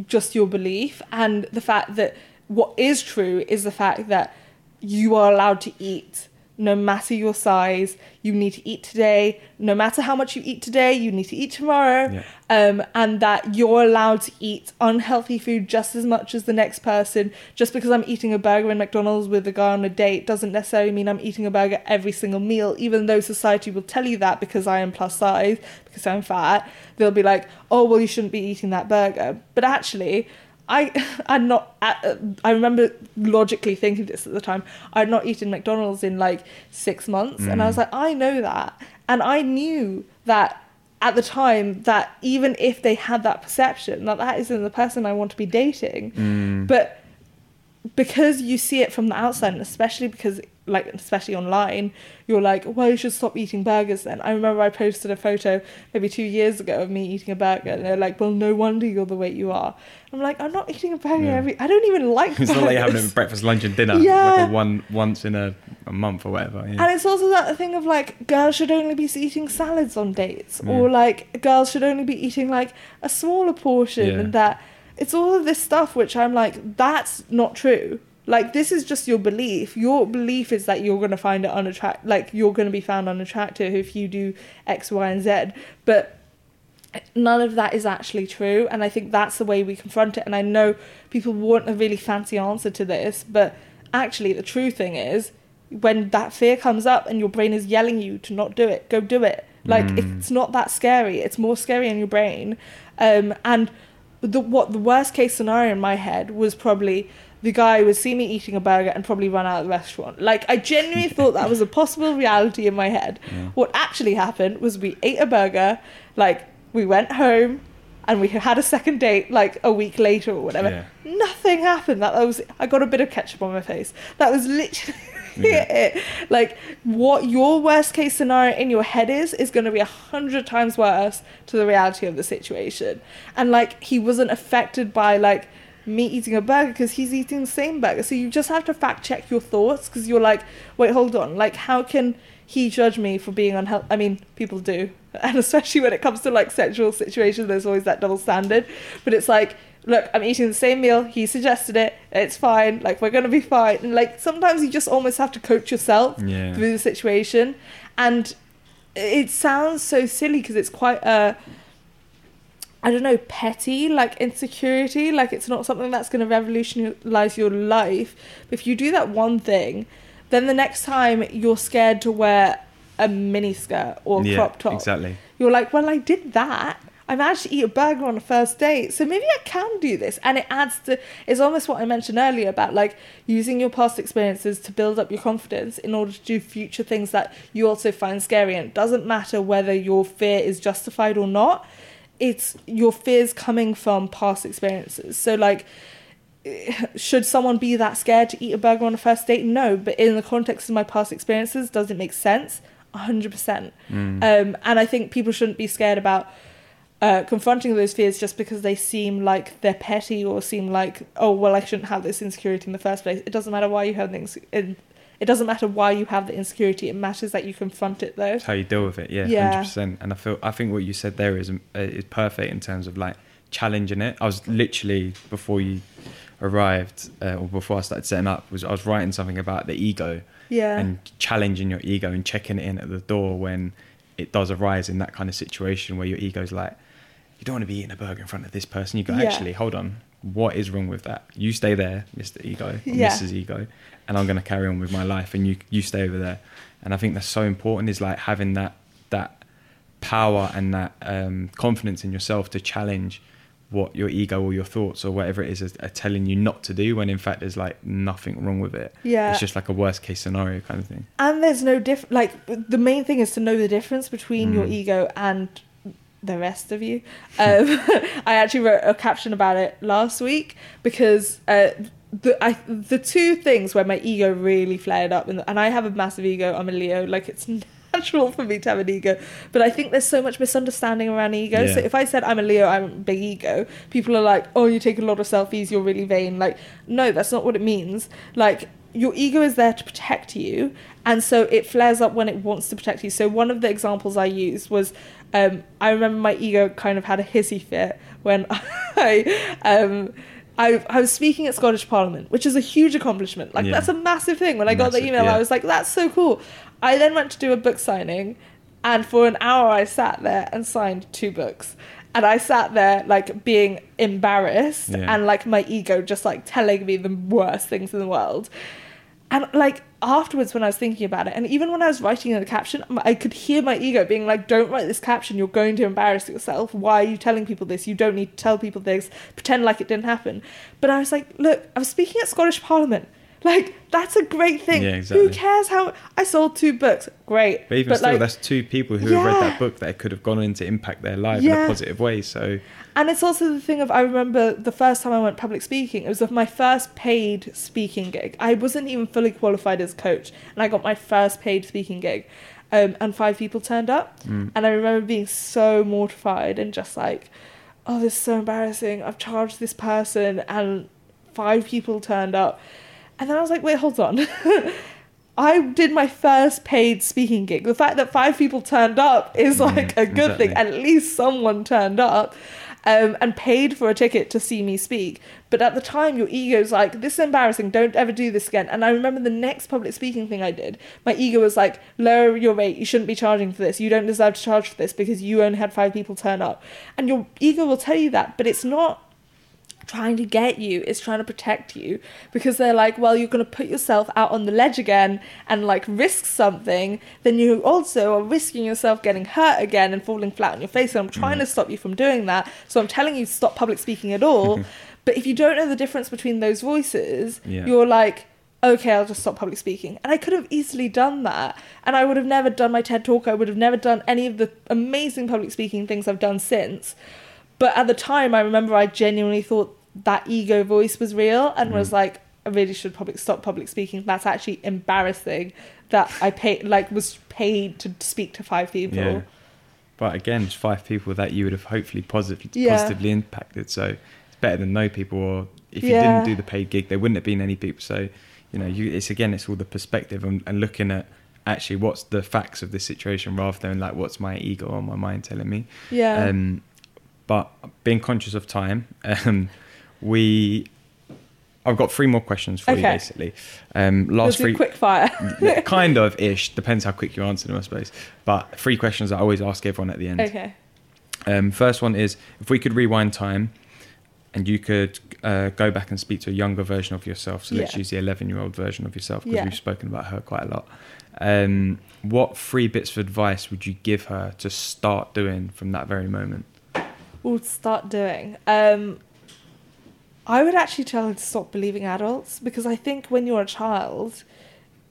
just your belief, and the fact that what is true is the fact that you are allowed to eat no matter your size. You need to eat today. No matter how much you eat today, you need to eat tomorrow. Yeah. Um, and that you're allowed to eat unhealthy food just as much as the next person. Just because I'm eating a burger in McDonald's with a guy on a date doesn't necessarily mean I'm eating a burger every single meal, even though society will tell you that because I am plus size, because I'm fat. They'll be like, oh, well, you shouldn't be eating that burger. But actually, I I'm not. I remember logically thinking this at the time. I'd not eaten McDonald's in like six months, and I was like, I know that, and I knew that at the time that even if they had that perception that that isn't the person I want to be dating, Mm. but because you see it from the outside, and especially because like especially online, you're like, well, you should stop eating burgers. Then I remember I posted a photo maybe two years ago of me eating a burger, and they're like, well, no wonder you're the weight you are. I'm like, I'm not eating a burger Yeah. every. I don't even like. It's not like you're having a breakfast, lunch, and dinner. Yeah. Like one once in a, a month or whatever. Yeah. And it's also that thing of like girls should only be eating salads on dates, Yeah. or like girls should only be eating like a smaller portion, and that it's all of this stuff which I'm like, that's not true. Like this is just your belief. Your belief is that you're going to find it unattractive, like you're going to be found unattractive if you do X, Y, and Z. But none of that is actually true and i think that's the way we confront it and i know people want a really fancy answer to this but actually the true thing is when that fear comes up and your brain is yelling you to not do it go do it like Mm. it's not that scary it's more scary in your brain um, and the what the worst case scenario in my head was probably the guy would see me eating a burger and probably run out of the restaurant. Like I genuinely thought that was a possible reality in my head. Yeah. What actually happened was we ate a burger, like we went home and we had a second date like a week later or whatever. Yeah. Nothing happened. That was I got a bit of ketchup on my face. That was literally Yeah. it. Like what your worst case scenario in your head is is going to be a hundred times worse to the reality of the situation. And like he wasn't affected by like me eating a burger because he's eating the same burger. So you just have to fact check your thoughts because you're like, wait, hold on. Like how can he judge me for being unhealthy? I mean, people do, and especially when it comes to like sexual situations, there's always that double standard. But it's like, look, I'm eating the same meal. He suggested it. It's fine. Like we're gonna be fine. And like sometimes you just almost have to coach yourself Yeah. through the situation. And it sounds so silly because it's quite a I don't know, petty, like insecurity. Like it's not something that's going to revolutionize your life. But if you do that one thing, then the next time you're scared to wear a mini skirt or a yeah, crop top, exactly. you're like, well, I did that. I managed to eat a burger on a first date, so maybe I can do this. And it adds to, it's almost what I mentioned earlier about like using your past experiences to build up your confidence in order to do future things that you also find scary. And it doesn't matter whether your fear is justified or not, it's your fears coming from past experiences. So, like, should someone be that scared to eat a burger on a first date? No, but in the context of my past experiences, does it make sense? 100%. Mm. Um, and I think people shouldn't be scared about uh, confronting those fears just because they seem like they're petty or seem like, oh, well, I shouldn't have this insecurity in the first place. It doesn't matter why you have the ins- it, doesn't matter why you have the insecurity. It matters that you confront it though. It's how you deal with it. Yeah, Yeah. hundred percent. And I feel I think what you said there is uh, is perfect in terms of like challenging it. I was literally before you arrived, uh, or before I started setting up, was I was writing something about the ego Yeah. and challenging your ego and checking it in at the door when it does arise in that kind of situation where your ego's like, you don't want to be eating a burger in front of this person. You go, Yeah. actually, hold on, what is wrong with that? You stay there, Mr. Ego, Yeah. Mrs. Ego, and I'm going to carry on with my life, and you you stay over there. And I think that's so important is like having that that power and that um, confidence in yourself to challenge what your ego or your thoughts or whatever it is are, are telling you not to do when in fact there's like nothing wrong with it Yeah. it's just like a worst case scenario kind of thing and there's no diff like the main thing is to know the difference between your Mm. ego and the rest of you um, i actually wrote a caption about it last week because uh, the I, the two things where my ego really flared up and, and i have a massive ego i'm a leo like it's natural for me to have an ego but i think there's so much misunderstanding around ego. So if i said i'm a leo i'm a big ego people are like oh you take a lot of selfies you're really vain like no that's not what it means. Like your ego is there to protect you and so it flares up when it wants to protect you. So one of the examples i used was um, i remember my ego kind of had a hissy fit when i um, I, I was speaking at Scottish Parliament, which is a huge accomplishment. Like Yeah. that's a massive thing. When I got the email, yeah. I was like, "That's so cool." I then went to do a book signing, and for an hour, I sat there and signed two books. And I sat there like being embarrassed Yeah. and like my ego just like telling me the worst things in the world. And like afterwards, when I was thinking about it, and even when I was writing in the caption, I could hear my ego being like, "Don't write this caption. You're going to embarrass yourself. Why are you telling people this? You don't need to tell people this. Pretend like it didn't happen." But I was like, "Look, I was speaking at Scottish Parliament. Like that's a great thing. Yeah, exactly. Who cares how I sold two books? Great. but even still like, that's two people who have read that book that could have gone in to impact their life in a positive way so And it's also the thing of I remember the first time I went public speaking. It was of my first paid speaking gig. I wasn't even fully qualified as coach, and I got my first paid speaking gig, um, and five people turned up, mm, and I remember being so mortified and just like, oh, this is so embarrassing. I've charged this person, and five people turned up, and then I was like, wait, hold on. I did my first paid speaking gig. The fact that five people turned up is Mm, like a good thing. At least someone turned up um, and paid for a ticket to see me speak. But at the time, your ego's like, this is embarrassing. Don't ever do this again. And I remember the next public speaking thing I did, my ego was like, lower your rate. You shouldn't be charging for this. You don't deserve to charge for this because you only had five people turn up. And your ego will tell you that, but it's not trying to get you it's trying to protect you because they're like well you're going to put yourself out on the ledge again and like risk something then you also are risking yourself getting hurt again and falling flat on your face. And i'm mm-hmm. trying to stop you from doing that. So i'm telling you to stop public speaking at all. But if you don't know the difference between those voices Yeah. you're like okay i'll just stop public speaking. And i could have easily done that. And i would have never done my ted talk. I would have never done any of the amazing public speaking things i've done since but at the time, I remember I genuinely thought that ego voice was real and was Mm. like, I really should probably stop public speaking. That's actually embarrassing that I paid, like, was paid to speak to five people. yeah but again it's five people that you would have hopefully positively Yeah. positively impacted so it's better than no people or if you Yeah. didn't do the paid gig there wouldn't have been any people so you know you it's again it's all the perspective and, and looking at actually what's the facts of this situation rather than like what's my ego or my mind telling me Yeah. Um, but being conscious of time, um, we. I've got three more questions for you, basically. Um, last three, quick fire. Kind of ish. Depends how quick you answer them, I suppose. But three questions I always ask everyone at the end. okay. Um, first one is if we could rewind time, and you could uh, go back and speak to a younger version of yourself. So let's Yeah. use the 11 year old version of yourself because Yeah. we've spoken about her quite a lot. Um, what three bits of advice would you give her to start doing from that very moment? We'll start doing. Um, I would actually tell her to stop believing adults because I think when you're a child,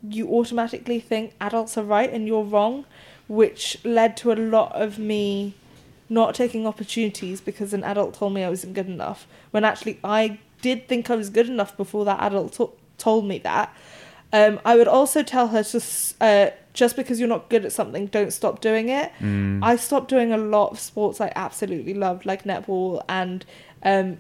you automatically think adults are right and you're wrong, which led to a lot of me not taking opportunities because an adult told me I wasn't good enough. When actually I did think I was good enough before that adult to- told me that. Um, I would also tell her to uh, just because you're not good at something, don't stop doing it. Mm. I stopped doing a lot of sports I absolutely loved, like netball, and um,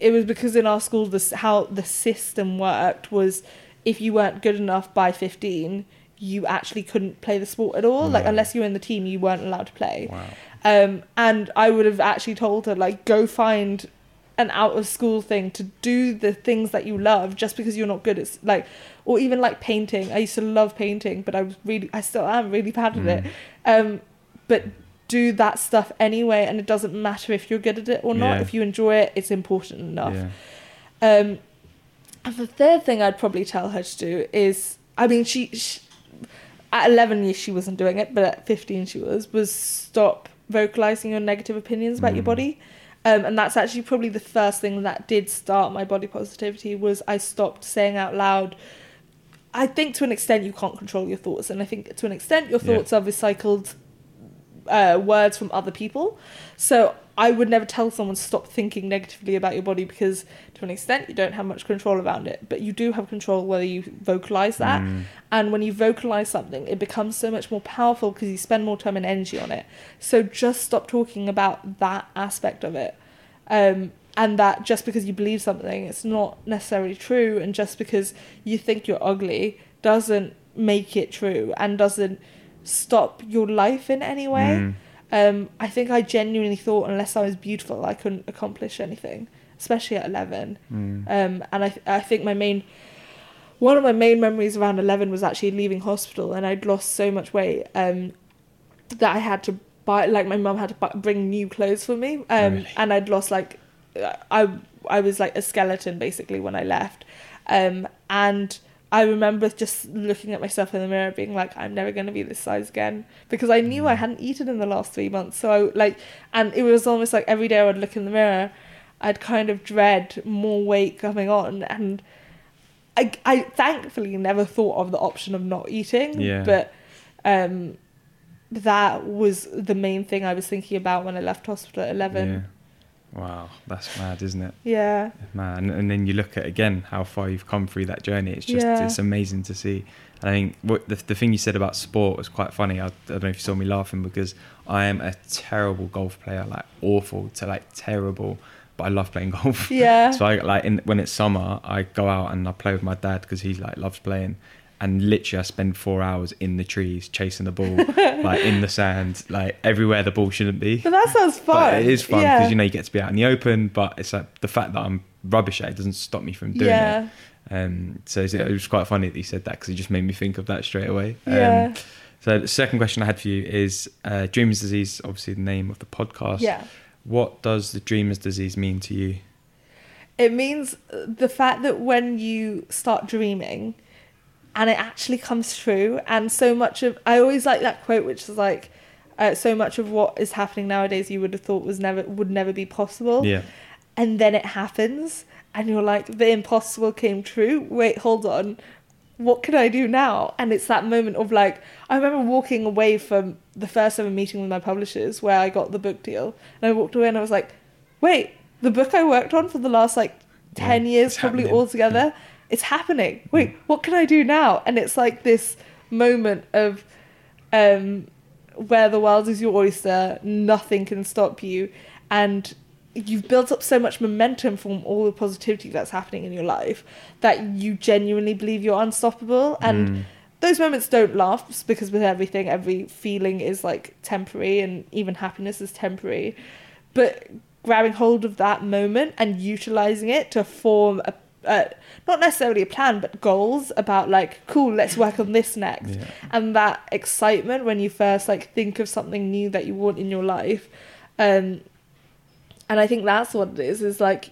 it was because in our school, this how the system worked was if you weren't good enough by 15, you actually couldn't play the sport at all. Like unless you were in the team, you weren't allowed to play. Wow. Um, and I would have actually told her like, go find an out of school thing to do the things that you love just because you're not good at like or even like painting i used to love painting but i was really i still am really bad at it um but do that stuff anyway and it doesn't matter if you're good at it or not Yeah. if you enjoy it it's important enough Yeah. um, and the third thing I'd probably tell her to do is, I mean, she, she at 11 years she wasn't doing it, but at 15 she was, was stop vocalizing your negative opinions about your Mm. body. Um, and that's actually probably the first thing that did start my body positivity was I stopped saying out loud. I think to an extent you can't control your thoughts, and I think to an extent your Yeah. thoughts are recycled uh, words from other people. So I would never tell someone stop thinking negatively about your body because to an extent you don't have much control around it, but you do have control whether you vocalize that. Mm. And when you vocalize something, it becomes so much more powerful because you spend more time and energy on it. So just stop talking about that aspect of it. Um, and that just because you believe something, it's not necessarily true. And just because you think you're ugly doesn't make it true and doesn't stop your life in any way. Mm. Um, I think I genuinely thought unless I was beautiful, I couldn't accomplish anything, especially at 11. Mm. Um, and I, I think my main, one of my main memories around 11 was actually leaving hospital and I'd lost so much weight um, that I had to buy, like my mum had to buy, bring new clothes for me. Um, Really? And I'd lost like, I, I was like a skeleton basically when I left. Um, and I remember just looking at myself in the mirror being like, I'm never going to be this size again because I knew I hadn't eaten in the last three months. So I like, and it was almost like every day I would look in the mirror, I'd kind of dread more weight coming on. And I, I thankfully never thought of the option of not eating, Yeah. but um, that was the main thing I was thinking about when I left hospital at 11. Wow, that's mad, isn't it? Yeah. Man, and then you look at again how far you've come through that journey. It's just Yeah. it's amazing to see. And I think what the, the thing you said about sport was quite funny. I, I don't know if you saw me laughing because I am a terrible golf player, like awful to like terrible. But I love playing golf. Yeah. so I like in, when it's summer, I go out and I play with my dad because he like loves playing. And literally, I spend four hours in the trees chasing the ball, like in the sand, like everywhere the ball shouldn't be. But that sounds fun. But it is fun Yeah. because you know you get to be out in the open. But it's like the fact that I'm rubbish at it doesn't stop me from doing Yeah. it. Um, so it was quite funny that you said that because it just made me think of that straight away. Um, Yeah. So the second question I had for you is uh, Dreamer's disease, obviously the name of the podcast. Yeah. What does the Dreamer's disease mean to you? It means the fact that when you start dreaming and it actually comes true, and so much of, I always like that quote, which is like, uh, so much of what is happening nowadays you would have thought was never, would never be possible. Yeah. And then it happens, and you're like, the impossible came true. Wait, hold on. What can I do now? And it's that moment of like, I remember walking away from the first ever meeting with my publishers where I got the book deal. And I walked away and I was like, wait, the book I worked on for the last like 10 Yeah, years, probably happening. all together, it's happening. Wait, what can I do now? And it's like this moment of um, where the world is your oyster, nothing can stop you. And you've built up so much momentum from all the positivity that's happening in your life that you genuinely believe you're unstoppable. And Mm. those moments don't last because with everything, every feeling is like temporary and even happiness is temporary. But grabbing hold of that moment and utilizing it to form a, a not necessarily a plan, but goals about like, cool, let's work on this next. Yeah. and that excitement when you first like think of something new that you want in your life um and i think that's what it is is like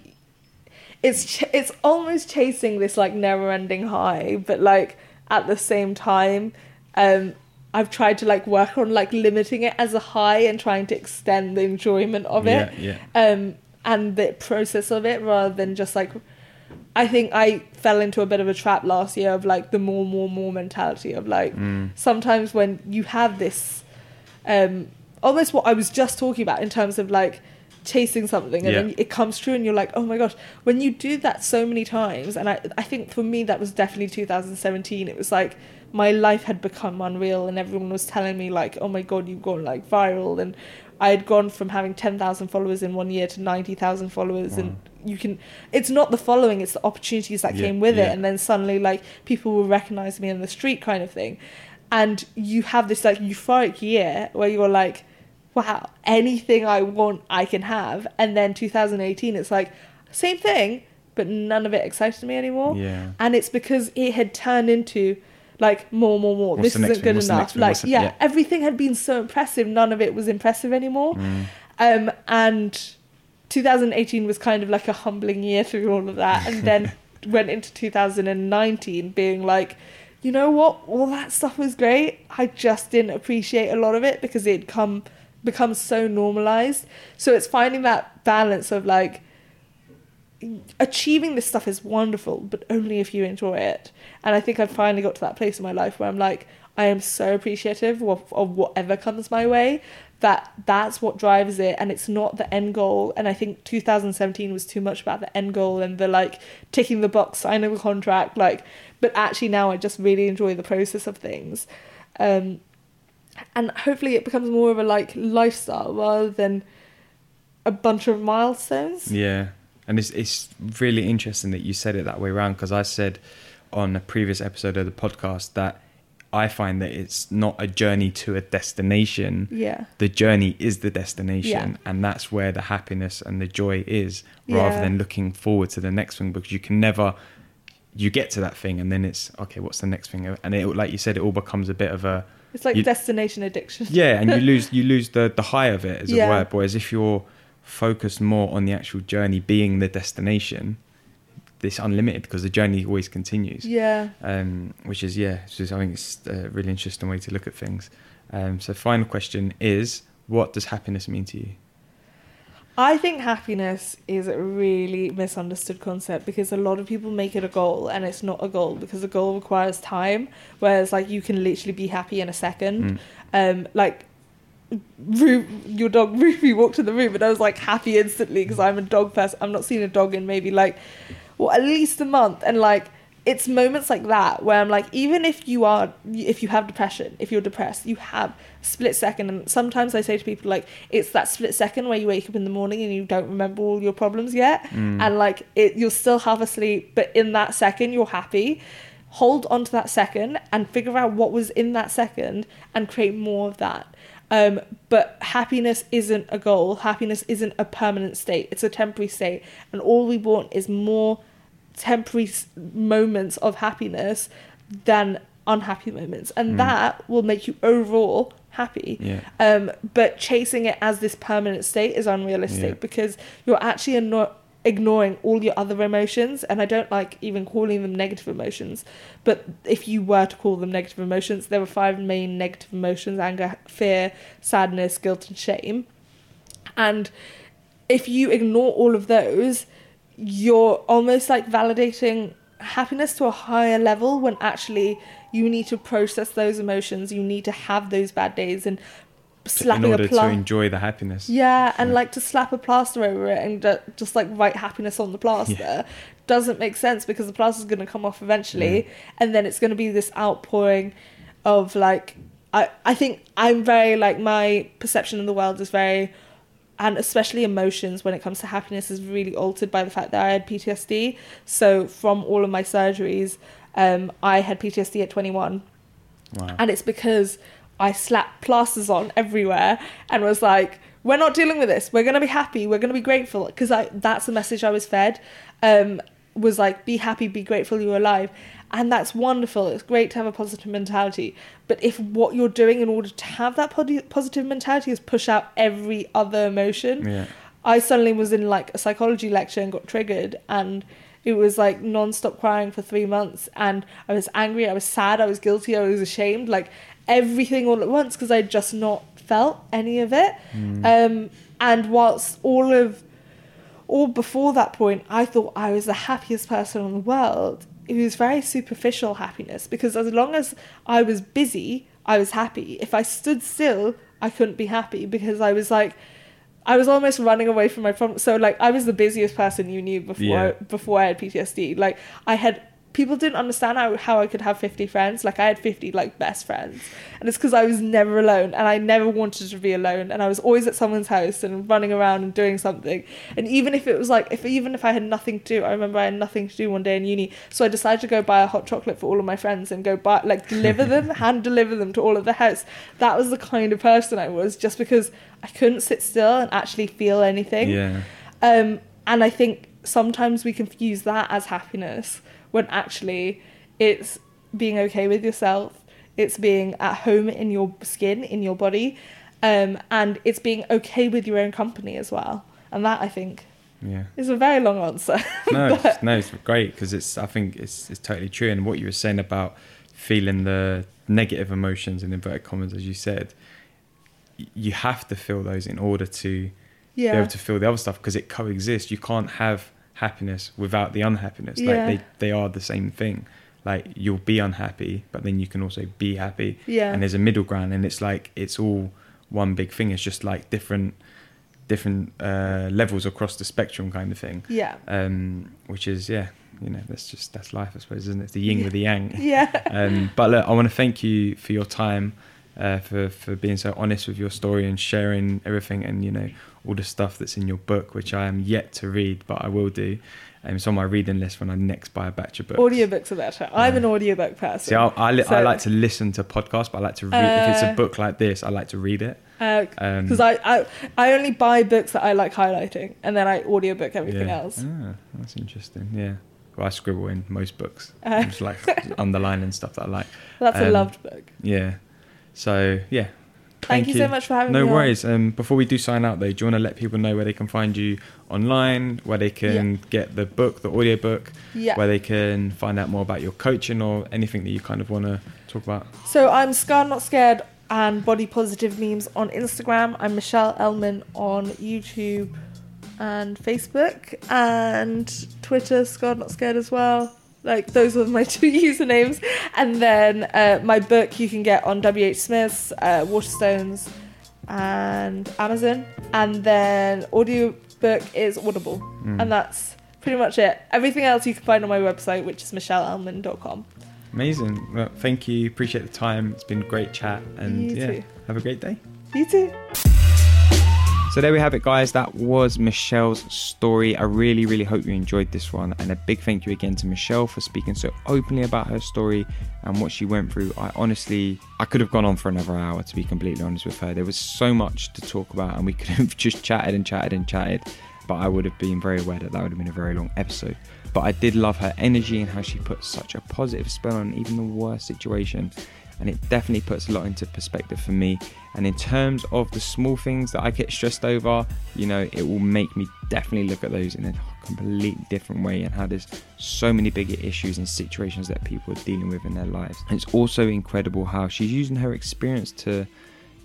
it's ch- it's almost chasing this like never ending high but like at the same time um i've tried to like work on like limiting it as a high and trying to extend the enjoyment of it. Yeah, um and the process of it rather than just like I think I fell into a bit of a trap last year of like the more, more, more mentality of like Mm. sometimes when you have this, um, almost what I was just talking about in terms of like chasing something and Yeah. then it comes true and you're like, oh my gosh, when you do that so many times, and I, I think for me that was definitely 2017. It was like my life had become unreal and everyone was telling me like, oh my god, you've gone like viral and I had gone from having 10,000 followers in one year to 90,000 followers and you can it's not the following it's the opportunities that Yeah, came with yeah. it and then suddenly like people will recognize me in the street kind of thing and you have this like euphoric year where you're like wow anything i want i can have and then 2018 it's like same thing, but none of it excited me anymore. Yeah. And it's because it had turned into like more, more, more. What's this isn't good What's enough. Like, the- yeah, yeah. everything had been so impressive. None of it was impressive anymore. Mm. Um, and 2018 was kind of like a humbling year through all of that, and then went into 2019 being like, you know what, all that stuff was great. I just didn't appreciate a lot of it because it'd come become so normalized. So it's finding that balance of like achieving this stuff is wonderful, but only if you enjoy it. And I think I've finally got to that place in my life where I'm like, I am so appreciative of, of whatever comes my way. That that's what drives it, and it's not the end goal. And I think 2017 was too much about the end goal and the like ticking the box, signing the contract. Like, but actually now I just really enjoy the process of things. Um, and hopefully it becomes more of a like lifestyle rather than a bunch of milestones. Yeah, and it's it's really interesting that you said it that way around because I said on a previous episode of the podcast that I find that it's not a journey to a destination. Yeah. The journey is the destination, Yeah. and that's where the happiness and the joy is, rather Yeah. than looking forward to the next thing because you can never. You get to that thing, and then it's okay. What's the next thing? And it, like you said, it all becomes a bit of a It's like You- destination addiction. yeah, and you lose you lose the the high of it as Yeah. it were. Whereas if you're focused more on the actual journey being the destination, it's unlimited because the journey always continues. Yeah. Um, which is yeah, just, I think it's a really interesting way to look at things. Um, so final question is, what does happiness mean to you? I think happiness is a really misunderstood concept because a lot of people make it a goal and it's not a goal because a goal requires time, whereas like you can literally be happy in a second. Mm. Um, like Ru- your dog Ruby walked in the room and I was like happy instantly because I'm a dog person. I've not seen a dog in maybe like well at least a month and like it's moments like that where I'm like even if you are if you have depression if you're depressed you have split second and sometimes I say to people like it's that split second where you wake up in the morning and you don't remember all your problems yet Mm. and like it you're still half asleep but in that second you're happy hold on to that second and figure out what was in that second and create more of that um, but happiness isn't a goal. Happiness isn't a permanent state. It's a temporary state, and all we want is more temporary moments of happiness than unhappy moments, and Mm. that will make you overall happy. Yeah. Um, but chasing it as this permanent state is unrealistic Yeah. because you're actually not ignoring all your other emotions and I don't like even calling them negative emotions but if you were to call them negative emotions there were five main negative emotions anger fear sadness guilt and shame and if you ignore all of those you're almost like validating happiness to a higher level when actually you need to process those emotions you need to have those bad days and slap a. in slapping order a to enjoy the happiness. yeah, and Yeah. like to slap a plaster over it and ju- just like write happiness on the plaster doesn't make sense because the plaster's going to come off eventually, and then it's going to be this outpouring of like I I think I'm very like my perception of the world is very and especially emotions when it comes to happiness is really altered by the fact that I had PTSD. So from all of my surgeries, um, I had PTSD at 21 Wow. and it's because I slapped plasters on everywhere and was like, "We're not dealing with this. We're gonna be happy. We're gonna be grateful." Because I that's the message I was fed. Um, was like, "Be happy, be grateful, you're alive," and that's wonderful. It's great to have a positive mentality. But if what you're doing in order to have that positive mentality is push out every other emotion, yeah. I suddenly was in like a psychology lecture and got triggered and it was like non-stop crying for three months and I was angry, I was sad, I was guilty, I was ashamed, like everything all at once because I'd just not felt any of it. Mm. Um, and whilst all of all before that point I thought I was the happiest person in the world, it was very superficial happiness because as long as I was busy, I was happy. If I stood still, I couldn't be happy because I was like I was almost running away from my problem. So like I was the busiest person you knew before Yeah. before I had PTSD. Like I had people didn't understand how, how I could have 50 friends. Like I had 50 like best friends. And it's because I was never alone and I never wanted to be alone. And I was always at someone's house and running around and doing something. And even if it was like, if even if I had nothing to do, I remember I had nothing to do one day in uni. So I decided to go buy a hot chocolate for all of my friends and go buy, like deliver them, hand deliver them to all of the house. That was the kind of person I was just because I couldn't sit still and actually feel anything. Yeah. Um, and I think sometimes we confuse that as happiness when actually it's being okay with yourself, it's being at home in your skin, in your body, um, and it's being okay with your own company as well. And that I think Yeah. is a very long answer. No, But- it's, no, it's great because it's. I think it's it's totally true. And what you were saying about feeling the negative emotions in inverted commas, as you said, you have to feel those in order to be able to feel the other stuff because it coexists. You can't have happiness without the unhappiness. Yeah. Like they, they are the same thing. Like you'll be unhappy, but then you can also be happy. Yeah. And there's a middle ground, and it's like it's all one big thing. It's just like different different uh, levels across the spectrum, kind of thing. yeah. Um, which is yeah, you know, that's just that's life, I suppose, isn't it? It's the yin with the yang. Yeah. Um, but look, I want to thank you for your time, uh, for for being so honest with your story and sharing everything, and you know all the stuff that's in your book, which I am yet to read, but I will do. Um, it's on my reading list when I next buy a batch of books. Audiobooks are better. I'm an audiobook person. See, I, I, li- I like to listen to podcasts, but I like to read. if it's a Uh, book like this, I like to read it. Um, because I, I I only buy books that I like highlighting, and then I audiobook everything yeah. else. Ah, that's interesting. Yeah. Well, I scribble in most books. Uh. I'm just like underlining stuff that I like. That's a Um, loved book. Yeah. So yeah. Thank, you so much for having No me. No worries. Um, before we do sign out though, do you want to let people know where they can find you online, where they can get the book, the audiobook, Yeah. where they can find out more about your coaching or anything that you kind of want to talk about? So I'm Scarred Not Scared and Body Positive Memes on Instagram. I'm Michelle Elman on YouTube and Facebook and Twitter, Scarred Not Scared as well. Like those are my two usernames. And then uh, my book you can get on WH Smith's, uh, Waterstones, and Amazon. And then audiobook is Audible. Mm. And that's pretty much it. Everything else you can find on my website, which is michelleelman.com. Amazing. Well, thank you. Appreciate the time. It's been a great chat. And You yeah, too. have a great day. You too. So there we have it, guys. That was Michelle's story. I really, really hope you enjoyed this one. And a big thank you again to Michelle for speaking so openly about her story and what she went through. I honestly, I could have gone on for another hour, to be completely honest with her. There was so much to talk about, and we could have just chatted and chatted and chatted. But I would have been very aware that that would have been a very long episode. But I did love her energy and how she put such a positive spin on even the worst situation and it definitely puts a lot into perspective for me. And in terms of the small things that I get stressed over, you know, it will make me definitely look at those in a completely different way and how there's so many bigger issues and situations that people are dealing with in their lives. And it's also incredible how she's using her experience to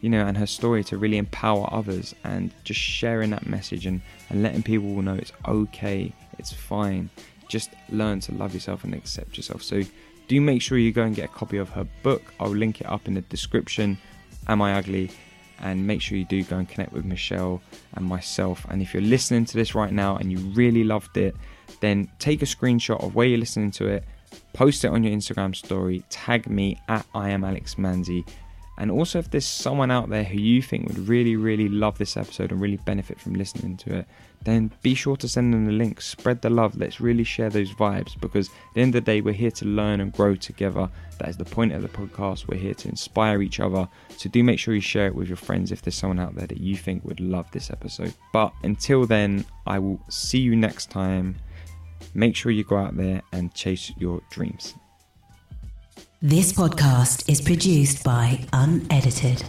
you know, and her story to really empower others and just sharing that message and, and letting people know it's okay, it's fine. Just learn to love yourself and accept yourself. So do make sure you go and get a copy of her book. I'll link it up in the description. Am I ugly? And make sure you do go and connect with Michelle and myself. And if you're listening to this right now and you really loved it, then take a screenshot of where you're listening to it, post it on your Instagram story, tag me at I am Alex Manzi. And also, if there's someone out there who you think would really, really love this episode and really benefit from listening to it, then be sure to send them the link. Spread the love. Let's really share those vibes because at the end of the day, we're here to learn and grow together. That is the point of the podcast. We're here to inspire each other. So do make sure you share it with your friends if there's someone out there that you think would love this episode. But until then, I will see you next time. Make sure you go out there and chase your dreams. This podcast is produced by Unedited.